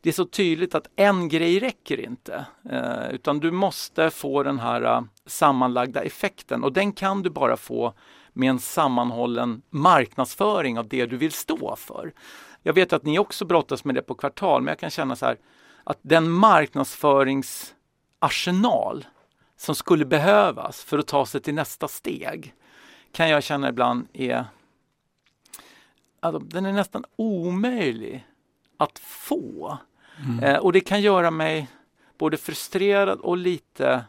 det är så tydligt att en grej räcker inte. Eh, utan du måste få den här eh, sammanlagda effekten och den kan du bara få med en sammanhållen marknadsföring av det du vill stå för. Jag vet att ni också brottas med det på kvartal, men jag kan känna så här att den marknadsföringsarsenal som skulle behövas för att ta sig till nästa steg kan jag känna ibland är alltså, den är nästan omöjlig att få. Mm. Eh, och det kan göra mig både frustrerad och lite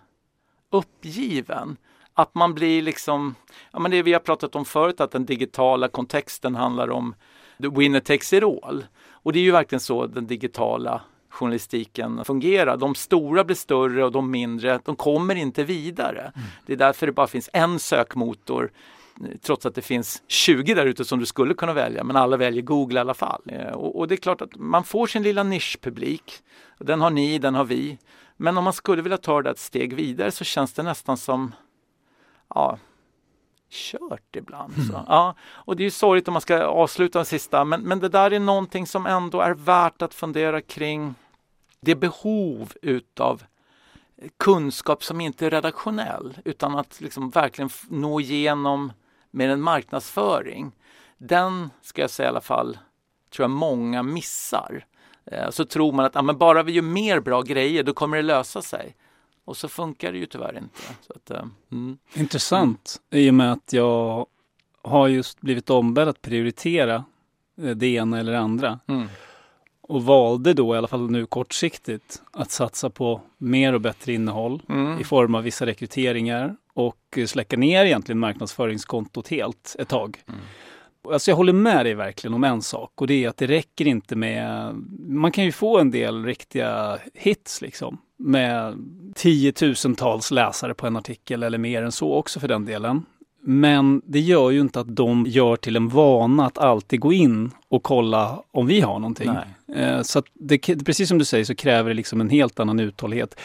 uppgiven. Att man blir liksom, ja men det vi har pratat om förut, att den digitala kontexten handlar om the winner takes it all. Och det är ju verkligen så den digitala journalistiken fungerar. De stora blir större och de mindre, de kommer inte vidare. Mm. Det är därför det bara finns en sökmotor trots att det finns 20 där ute som du skulle kunna välja, men alla väljer Google i alla fall. Eh, och, och, det är klart att man får sin lilla nischpublik. Den har ni, den har vi. Men om man skulle vilja ta det ett steg vidare så känns det nästan som ja, kört ibland. Mm. Så, ja, och det är ju sorgligt om man ska avsluta den sista, men, men det där är någonting som ändå är värt att fundera kring. Det behov utav kunskap som inte är redaktionell utan att liksom verkligen nå igenom med en marknadsföring, den ska jag säga i alla fall, tror jag många missar. Eh, så tror man att ja, men bara vi gör mer bra grejer, då kommer det lösa sig. Och så funkar det ju tyvärr inte. Att, eh, mm. Intressant, i och med att jag har just blivit ombedd att prioritera eh, det ena eller det andra. Mm. Och valde då, i alla fall nu kortsiktigt, att satsa på mer och bättre innehåll mm. i form av vissa rekryteringar och släcka ner egentligen marknadsföringskontot helt ett tag. Mm. Alltså jag håller med dig verkligen om en sak och det är att det räcker inte med... Man kan ju få en del riktiga hits liksom med tiotusentals läsare på en artikel eller mer än så också för den delen. Men det gör ju inte att de gör till en vana att alltid gå in och kolla om vi har någonting. Eh, så det, precis som du säger så kräver det liksom en helt annan uthållighet.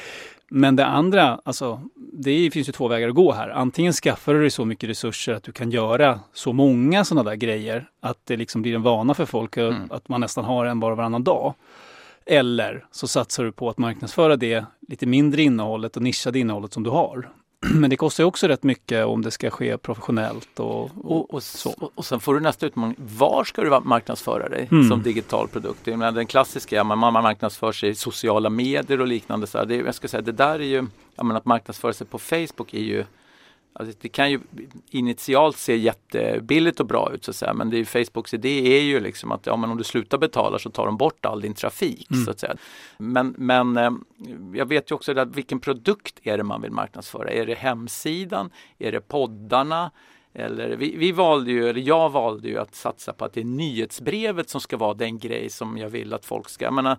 Men det andra, alltså, det finns ju två vägar att gå här. Antingen skaffar du dig så mycket resurser att du kan göra så många sådana där grejer att det liksom blir en vana för folk mm. att man nästan har en bara varannan dag. Eller så satsar du på att marknadsföra det lite mindre innehållet och nischade innehållet som du har. *clears throat* Men det kostar också rätt mycket om det ska ske professionellt och, och, och så. Och, och sen får du nästa utmaning. Var ska du marknadsföra dig mm. som digital produkt? Jag menar, den klassiska, ja, man, man marknadsför sig i sociala medier och liknande. Så det, jag ska säga, det där är ju, menar, att marknadsföra sig på Facebook är ju Alltså det kan ju initialt se jättebilligt och bra ut så att säga men det är Facebooks idé är ju liksom att ja, men om du slutar betala så tar de bort all din trafik. Mm. så att säga. Men, men eh, jag vet ju också att vilken produkt är det man vill marknadsföra? Är det hemsidan? Är det poddarna? Eller vi, vi, valde ju, eller jag valde ju att satsa på att det är nyhetsbrevet som ska vara den grej som jag vill att folk ska, jag menar,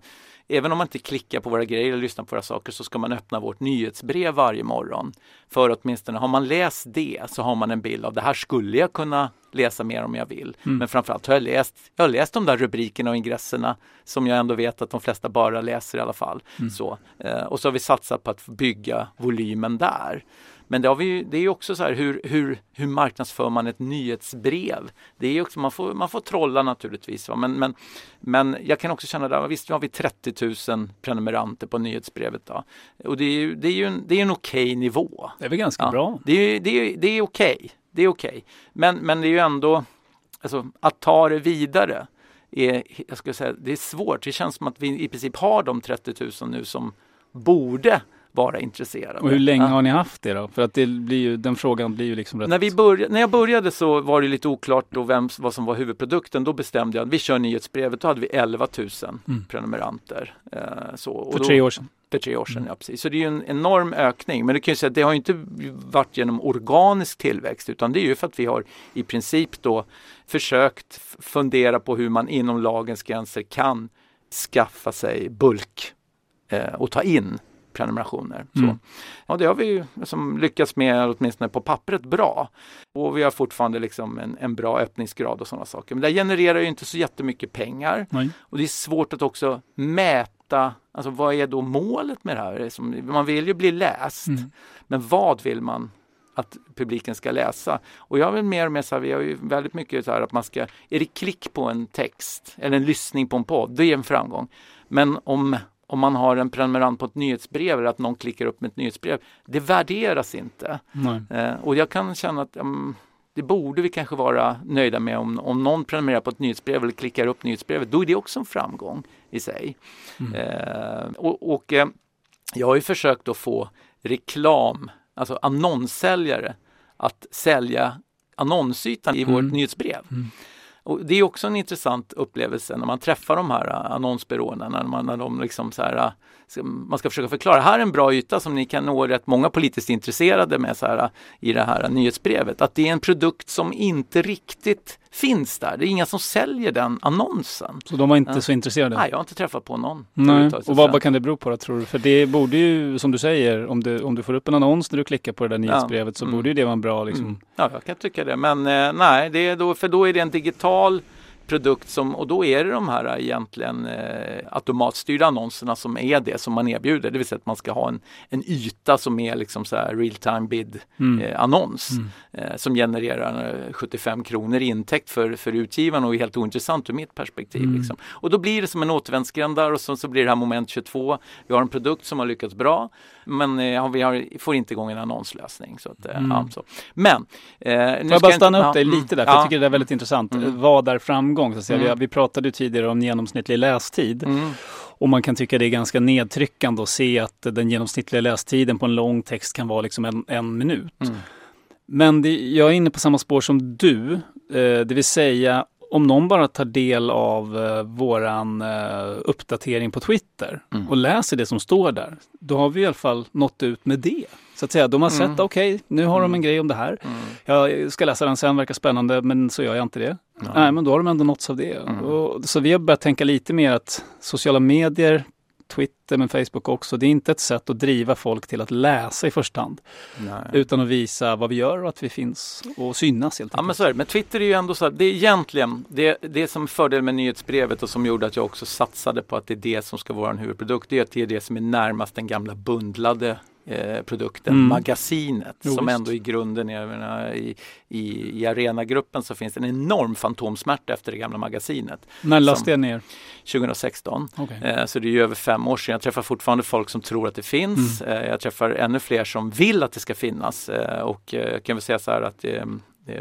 även om man inte klickar på våra grejer eller lyssnar på våra saker så ska man öppna vårt nyhetsbrev varje morgon. För åtminstone har man läst det så har man en bild av det här skulle jag kunna läsa mer om jag vill. Mm. Men framförallt har jag läst, jag har läst de där rubrikerna och ingresserna som jag ändå vet att de flesta bara läser i alla fall. Mm. Så, eh, och så har vi satsat på att bygga volymen där. Men det, vi, det är också så här hur, hur, hur marknadsför man ett nyhetsbrev? Det är också, man, får, man får trolla naturligtvis. Va? Men, men, men jag kan också känna att visst nu har vi 30 000 prenumeranter på nyhetsbrevet. Då. Och det är ju, det är ju en, det är en okej okay nivå. Det är väl ganska ja. bra? Det är, det är, det är okej. Okay. Det är okej. Okay. Men, men det är ju ändå, alltså, att ta det vidare är, jag skulle säga, det är svårt. Det känns som att vi i princip har de 30 000 nu som borde vara intresserade. Och hur länge har ni haft det då? För att det blir ju, den frågan blir ju liksom rätt... När, vi började, när jag började så var det lite oklart då vem, vad som var huvudprodukten. Då bestämde jag att vi kör nyhetsbrevet. Då hade vi 11 000 mm. prenumeranter. Eh, så, för tre år sedan? För tre år sedan, mm. ja precis. Så det är ju en enorm ökning. Men det kan ju säga att det har inte varit genom organisk tillväxt utan det är ju för att vi har i princip då försökt fundera på hur man inom lagens gränser kan skaffa sig bulk eh, och ta in prenumerationer. Mm. Så. Ja, det har vi liksom lyckats med, åtminstone på pappret, bra. Och vi har fortfarande liksom en, en bra öppningsgrad och sådana saker. Men det genererar ju inte så jättemycket pengar. Nej. Och det är svårt att också mäta, alltså vad är då målet med det här? Man vill ju bli läst, mm. men vad vill man att publiken ska läsa. Och jag vill mer och mer så här, vi har ju väldigt mycket så här att man ska, är det klick på en text eller en lyssning på en podd, det är en framgång. Men om om man har en prenumerant på ett nyhetsbrev eller att någon klickar upp med ett nyhetsbrev. Det värderas inte. Eh, och jag kan känna att um, det borde vi kanske vara nöjda med om, om någon prenumererar på ett nyhetsbrev eller klickar upp nyhetsbrevet. Då är det också en framgång i sig. Mm. Eh, och, och eh, jag har ju försökt att få reklam, alltså annonssäljare att sälja annonsytan i mm. vårt nyhetsbrev. Mm. Och det är också en intressant upplevelse när man träffar de här äh, annonsbyråerna, när, man, när de liksom så här, äh, man ska försöka förklara, här är en bra yta som ni kan nå rätt många politiskt intresserade med så här, i det här nyhetsbrevet. Att det är en produkt som inte riktigt finns där. Det är inga som säljer den annonsen. Så de var inte ja. så intresserade? Nej, jag har inte träffat på någon. Nej. Och vad, vad, kan det bero på då, tror du? För det borde ju, som du säger, om du, om du får upp en annons när du klickar på det där nyhetsbrevet ja. så mm. borde ju det vara en bra liksom... Mm. Ja, jag kan tycka det. Men eh, nej, det är då, för då är det en digital produkt som, och då är det de här egentligen eh, automatstyrda annonserna som är det som man erbjuder. Det vill säga att man ska ha en, en yta som är liksom så här real time bid mm. eh, annons mm. eh, som genererar 75 kronor i intäkt för, för utgivaren och är helt ointressant ur mitt perspektiv. Mm. Liksom. Och då blir det som en återvändsgränd där och så, så blir det här moment 22. Vi har en produkt som har lyckats bra men eh, vi har, får inte igång en annonslösning. Så att, eh, mm. ja, så. Men, eh, nu Får jag bara stanna upp dig lite där, för ja. jag tycker det är väldigt intressant. Mm. Vad är framgång? Så att säga. Mm. Vi, pratade tidigare om genomsnittlig lästid. Mm. Och man kan tycka det är ganska nedtryckande att se att den genomsnittliga lästiden på en lång text kan vara liksom en, en minut. Mm. Men det, jag är inne på samma spår som du, eh, det vill säga om någon bara tar del av eh, våran eh, uppdatering på Twitter mm. och läser det som står där, då har vi i alla fall nått ut med det. Så att säga, de har sett, mm. okej, okay, nu har de en mm. grej om det här. Mm. Jag ska läsa den sen, verkar spännande, men så gör jag inte det. Nej, men då har de ändå nåtts av det. Mm. Och, så vi har börjat tänka lite mer att sociala medier Twitter men Facebook också. Det är inte ett sätt att driva folk till att läsa i första hand. Nej. Utan att visa vad vi gör och att vi finns och synas helt enkelt. Ja men så är det. Men Twitter är ju ändå så här, det är egentligen det, det som är fördel med nyhetsbrevet och som gjorde att jag också satsade på att det är det som ska vara en huvudprodukt. Det är att det är det som är närmast den gamla bundlade Eh, produkten, mm. magasinet jo, som ändå i grunden, jag menar, i, i, i Arena-gruppen så finns det en enorm fantomsmärta efter det gamla magasinet. När lades det ner? 2016. Okay. Eh, så det är ju över fem år sedan. Jag träffar fortfarande folk som tror att det finns. Mm. Eh, jag träffar ännu fler som vill att det ska finnas eh, och eh, kan väl säga så här att det,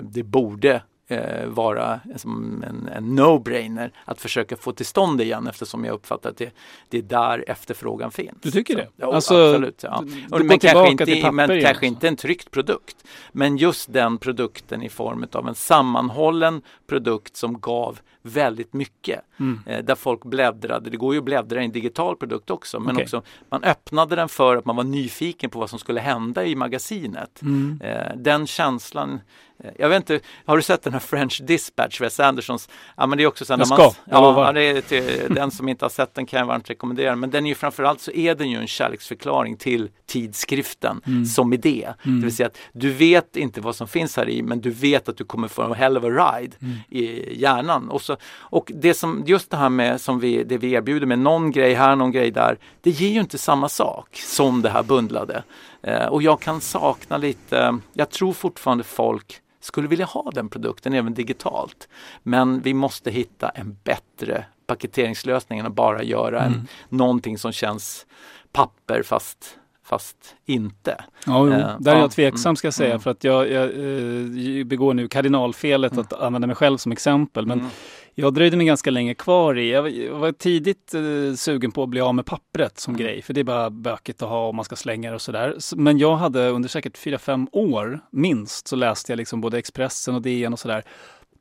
det borde eh, vara som en, en no-brainer att försöka få till stånd det igen eftersom jag uppfattar att det, det är där efterfrågan finns. Du tycker det? ja, alltså, absolut. Ja. Och, men kanske, inte, men kanske inte en tryckt produkt. Men just den produkten i form av en sammanhållen produkt som gav väldigt mycket. Mm. Eh, där folk bläddrade, det går ju att bläddra i en digital produkt också, men okay. också man öppnade den för att man var nyfiken på vad som skulle hända i magasinet. Mm. Eh, den känslan Eh, Jag vet inte, har du sett den här French Dispatch, Wes Andersons? Ja men det är också så här, Jag när ska, man, ja, det är till, den som inte har sett den kan jag varmt rekommendera. Men den är ju framförallt så är den ju en kärleksförklaring till tidskriften Mm. som idé. Det vill säga att du vet inte vad som finns här i men du vet att du kommer få en hell of a ride Mm. I hjärnan. Och, så, och det som, just det här med som vi, det vi erbjuder med någon grej här, någon grej där. Det ger ju inte samma sak som det här bundlade. Eh, och jag kan sakna lite, jag tror fortfarande folk skulle vilja ha den produkten även digitalt. Men vi måste hitta en bättre paketeringslösning än att bara göra en, någonting som känns papper fast, fast inte. Ja, jo. Eh, där är ja, jag tveksam ska jag säga mm. för att jag, jag eh, begår nu kardinalfelet att använda mig själv som exempel. Men Mm. jag dröjde mig ganska länge kvar i, jag var, jag var tidigt eh, sugen på att bli av med pappret som Mm. grej. För det är bara bökigt att ha och man ska slänga det och sådär. Men jag hade under säkert 4-5 år minst så läste jag liksom både Expressen och DN och sådär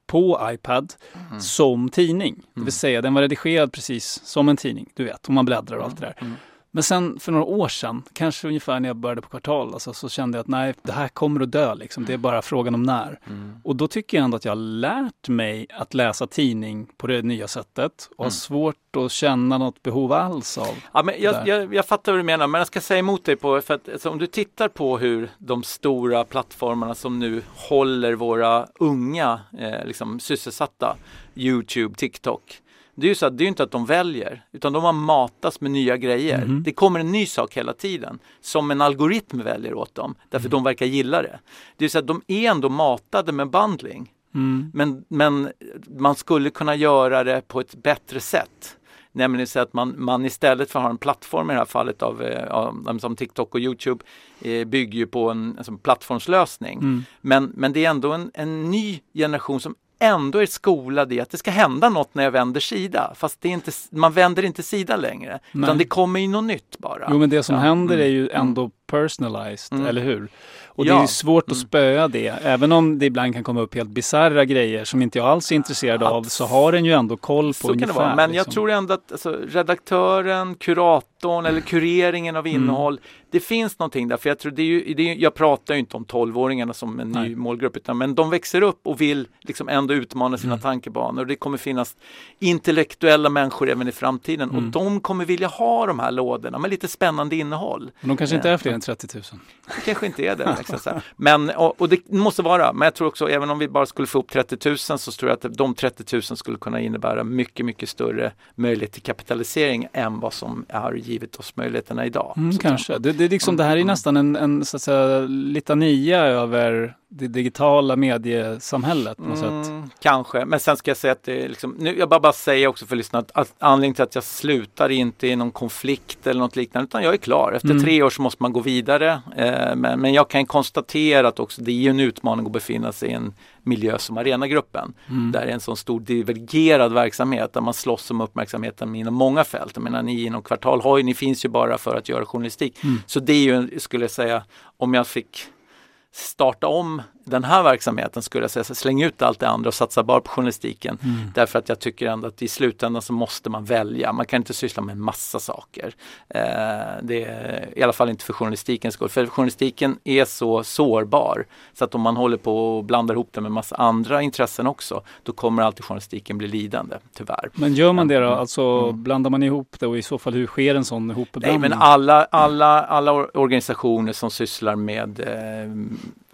på iPad Mm. som tidning. Det vill säga den var redigerad precis som en tidning, du vet, om man bläddrar och allt det där. Mm. Men sen för några år sedan, kanske ungefär när jag började på kvartal, alltså, så kände jag att nej, det här kommer att dö. Liksom. Det är bara frågan om när. Mm. Och då tycker jag ändå att jag har lärt mig att läsa tidning på det nya sättet och har Mm. svårt att känna något behov alls av Ja, men jag, jag, jag fattar vad du menar, men jag ska säga emot dig på för att alltså, om du tittar på hur de stora plattformarna som nu håller våra unga eh, liksom, sysselsatta, Youtube, TikTok. Det är ju så att det är ju inte att de väljer, utan de har matats med nya grejer. Mhm. Det kommer en ny sak hela tiden, som en algoritm väljer åt dem, därför Mm. de verkar gilla det. Det är så att de är ändå matade med bundling. Mm. Men, men man skulle kunna göra det på ett bättre sätt. Nämligen så att man, man istället för att ha en plattform i det här fallet av, eh, av som TikTok och Youtube eh, bygger ju på en alltså, plattformslösning. Mm. Men, men det är ändå en, en ny generation som ändå är skolad i att det ska hända något när jag vänder sida. Fast det är inte, man vänder inte sida längre. Nej. Utan det kommer ju något nytt bara. Jo men det som Ja. händer är ju Mm. ändå personalized, Mm. eller hur? Och det Ja. är ju svårt att Mm. spöa det. Även om det ibland kan komma upp helt bisarra grejer som inte jag alls är intresserad av så har den ju ändå koll på Så kan ungefär. det vara. Men jag liksom. tror ändå att alltså, redaktören, kuratorn eller kureringen av Mm. innehåll, det finns någonting där. För jag, tror det är ju, det är, jag pratar ju inte om 12-åringarna som en ny Nej. målgrupp, utan men de växer upp och vill liksom ändå utmana sina Mm. tankebanor. Det kommer finnas intellektuella människor även i framtiden och Mm. de kommer vilja ha de här lådorna med lite spännande innehåll. Men de kanske inte är fler än 30 000. Det kanske inte är det. Liksom. Men, och, och det måste vara, men jag tror också även om vi bara skulle få upp 30 000 så tror jag att de 30 000 skulle kunna innebära mycket, mycket större möjlighet till kapitalisering än vad som har givit oss möjligheterna idag. Mm, kanske. Det, det, är liksom, det här är Mm. nästan en, en så att säga, litania över det digitala mediesamhället på något sätt. Mm, kanske, men sen ska jag säga att det är liksom, nu, jag bara, bara säga också för lyssnarna att, att anledningen till att jag slutar är inte i någon konflikt eller något liknande utan jag är klar. Efter Mm. tre år så måste man gå vidare. Eh, men, men jag kan konstatera att också det är en utmaning att befinna sig i en miljö som Arenagruppen. Mm. Där är en sån stor divergerad verksamhet där man slåss om uppmärksamheten inom många fält. Jag menar ni inom Kvartal har ju, ni finns ju bara för att göra journalistik. Mm. Så det är ju, skulle jag säga, om jag fick starta om den här verksamheten skulle jag säga, släng ut allt det andra och satsa bara på journalistiken. Mm. Därför att jag tycker ändå att i slutändan så måste man välja. Man kan inte syssla med en massa saker. Eh, det är i alla fall inte för journalistikens skull. För journalistiken är så sårbar. Så att om man håller på och blandar ihop det med massa andra intressen också, då kommer alltid journalistiken bli lidande, tyvärr. Men gör man det då? Mm. Alltså Mm. blandar man ihop det och i så fall hur sker en sån Nej, ihopblandning? men alla, alla, alla or- organisationer som sysslar med eh,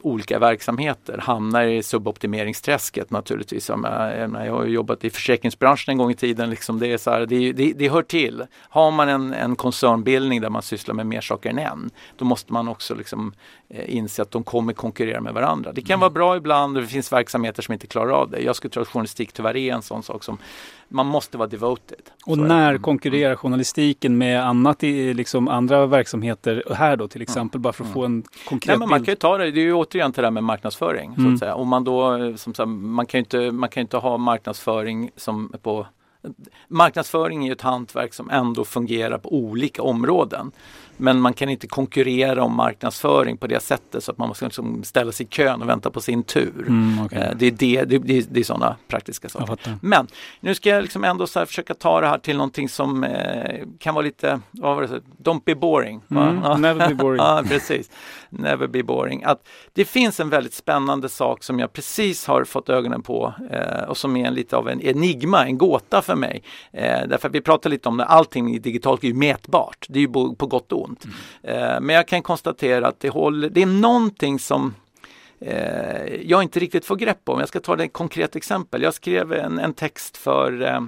olika verksamheter hamnar i suboptimeringsträsket naturligtvis. Jag, menar, har jobbat i försäkringsbranschen en gång i tiden. Liksom det, är så här, det, det, det hör till. Har man en, en koncernbildning där man sysslar med mer saker än en, då måste man också liksom, eh, inse att de kommer konkurrera med varandra. Det kan vara bra ibland och det finns verksamheter som inte klarar av det. Jag skulle tro att journalistik tyvärr är en sån sak som man måste vara devoted. Och när Mm. konkurrerar journalistiken med annat i liksom andra verksamheter här då till exempel bara för att Mm. få en konkret Nej, men man bild? kan ju ta det, det är ju återigen till det här med marknadsföring. Så Mm. att säga. Om man då, eh, som sagt, man kan ju inte, man kan ju inte ha marknadsföring som på Marknadsföring är ju ett hantverk som ändå fungerar på olika områden. Men man kan inte konkurrera om marknadsföring på det sättet så att man måste liksom ställa sig i kön och vänta på sin tur. Mm, okay. Eh, det är, det, det, det, det är sådana praktiska saker. Men nu ska jag liksom ändå försöka ta det här till någonting som eh, kan vara lite, vad var det, don't be boring. Mm, ja. Never be boring. *laughs* ja, precis. Never be boring. Att det finns en väldigt spännande sak som jag precis har fått ögonen på eh, och som är en, lite av en enigma, en gåta för mig. Eh, därför att vi pratar lite om det, allting digitalt är ju mätbart. Det är ju på, på gott och ont. Mm. Eh, men jag kan konstatera att det, håller, det är någonting som eh, jag inte riktigt får grepp om. Jag ska ta ett konkret exempel. Jag skrev en, en text för eh,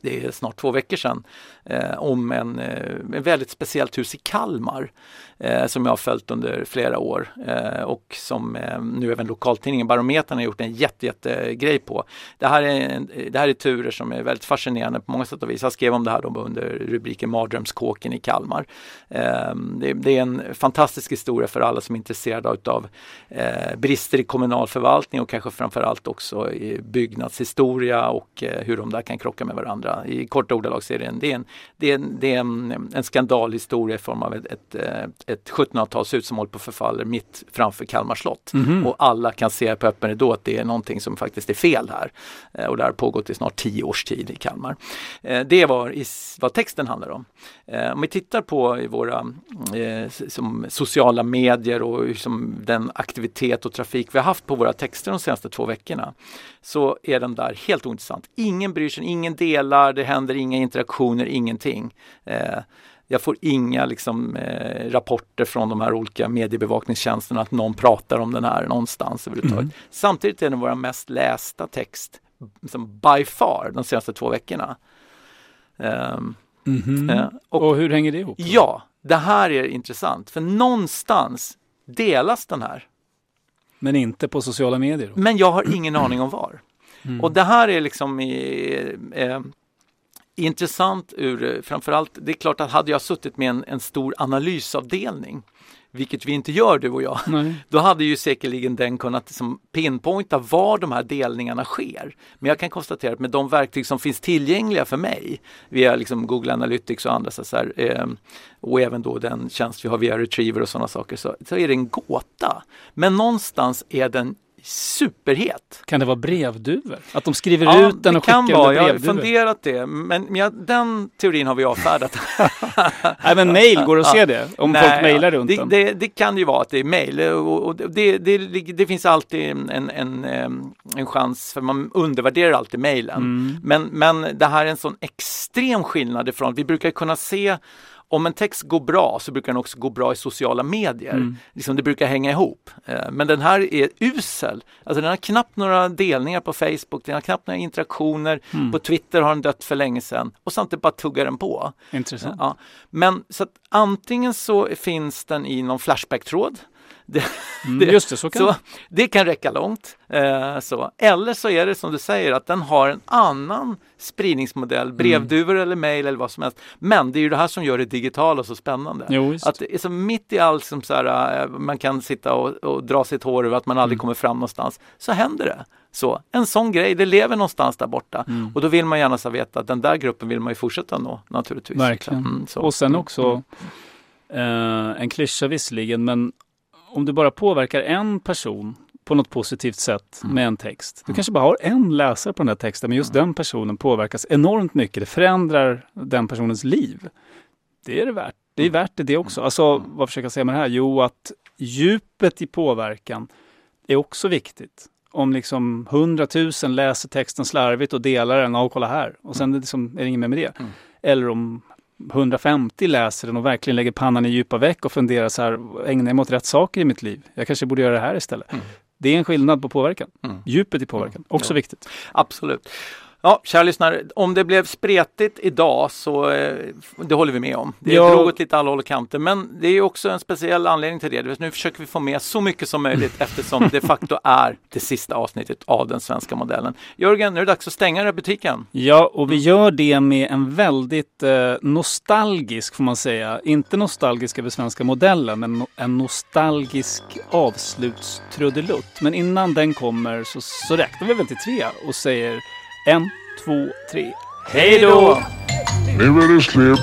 det är snart två veckor sedan, eh, om en, eh, en väldigt speciellt hus i Kalmar eh, som jag har följt under flera år eh, och som eh, nu även lokaltidningen Barometern har gjort en jätte, jätte grej på. Det här, är, det här är turer som är väldigt fascinerande på många sätt och vis. Jag skrev om det här då under rubriken Mardrömskåken i Kalmar. Eh, det, det, är en fantastisk historia för alla som är intresserade av eh, brister i kommunal förvaltning och kanske framförallt också i byggnadshistoria och eh, hur de där kan krocka med varandra. I korta ordalag så är det en, det är en, det är en, det är en, en skandalhistoria i form av ett, ett, ett 1700-talshus som håller på att förfalla mitt framför Kalmar slott. Mm -hmm. Och alla kan se på öppen ridå att det är någonting som faktiskt är fel här. Eh, och det har pågått i snart tio års tid i Kalmar. Eh, det var vad texten handlar om. Eh, om vi tittar på i våra som sociala medier och som den aktivitet och trafik vi har haft på våra texter de senaste två veckorna så är den där helt ointressant. Ingen bryr sig, ingen delar, det händer inga interaktioner, ingenting. Jag får inga liksom, eh, rapporter från de här olika mediebevakningstjänsterna att någon pratar om den här någonstans överhuvudtaget. Mm. Samtidigt är den vår mest lästa text liksom by far de senaste två veckorna. Um, mm -hmm. eh, och, och, hur hänger det ihop? Ja, det här är intressant för någonstans delas den här. Men inte på sociala medier? Men jag har ingen aning om var. Mm. Och det här är liksom i, eh, intressant ur framförallt, det är klart att hade jag suttit med en, en stor analysavdelning vilket vi inte gör du och jag, Nej. *laughs* då hade ju säkerligen den kunnat liksom pinpointa var de här delningarna sker. Men jag kan konstatera att med de verktyg som finns tillgängliga för mig via liksom Google Analytics och andra så här, eh, och även då den tjänst vi har via Retriever och sådana saker så, så är det en gåta. Men någonstans är den superhet. Kan det vara brevduvor? Att de skriver ja, ut den och skickar den brevduvor? Jag har funderat det, men, men den teorin har vi avfärdat. *laughs* Nej, men mail, går det att se det? Om Nej, folk mejlar runt det, den? Det, det, kan ju vara att det är mail och, och det, det, det, finns alltid en, en, en chans, för man undervärderar alltid mejlen. Mm. Men, men det här är en sån extrem skillnad ifrån, vi brukar kunna se om en text går bra så brukar den också gå bra i sociala medier. Mm. Liksom det brukar hänga ihop. Eh, men den här är usel. Alltså den har knappt några delningar på Facebook, den har knappt några interaktioner. Mm. På Twitter har den dött för länge sedan och samtidigt bara tuggar den på. Intressant. Ja. Men så att antingen så finns den i någon Flashback-tråd det, mm, det, just det, så kan, så det kan räcka långt. Eh, så. Eller så är det som du säger att den har en annan spridningsmodell, mm. brevduvor mm. eller mejl eller vad som helst. Men det är ju det här som gör det digitala så spännande. Jo, att så mitt i allt som så här, eh, man kan sitta och, och dra sitt hår över att man aldrig mm. kommer fram någonstans, så händer det. Så, en sån grej, det lever någonstans där borta. Mm. Och då vill man gärna så veta att den där gruppen vill man ju fortsätta nå naturligtvis. Verkligen. Mm, och sen också mm. eh, en klyscha visserligen, men om du bara påverkar en person på något positivt sätt mm. med en text. Du mm. kanske bara har en läsare på den här texten, men just mm. den personen påverkas enormt mycket. Det förändrar den personens liv. Det är det värt. Det är värt det, det också. Alltså, vad försöker jag säga med det här? Jo, att djupet i påverkan är också viktigt. Om liksom hundratusen läser texten slarvigt och delar den, och kolla här, och sen liksom, är det inget mer med det. Mm. Eller om 150 läser den och verkligen lägger pannan i djupa veck och funderar så här, ägnar jag mig åt rätt saker i mitt liv? Jag kanske borde göra det här istället. Mm. Det är en skillnad på påverkan. Mm. Djupet i påverkan, också ja. viktigt. Absolut. Ja, kära lyssnare, om det blev spretigt idag så eh, det håller vi med om. Det ja. drog åt lite alla håll och kanter, men det är också en speciell anledning till det. Nu försöker vi få med så mycket som möjligt *laughs* eftersom det de facto är det sista avsnittet av den svenska modellen. Jörgen, nu är det dags att stänga den här butiken. Ja, och vi gör det med en väldigt eh, nostalgisk, får man säga, inte nostalgisk över svenska modellen, men en nostalgisk avslutstrudelutt. Men innan den kommer så, så räknar vi väl till tre och säger en, två, tre. Hej då! Nu är det slut.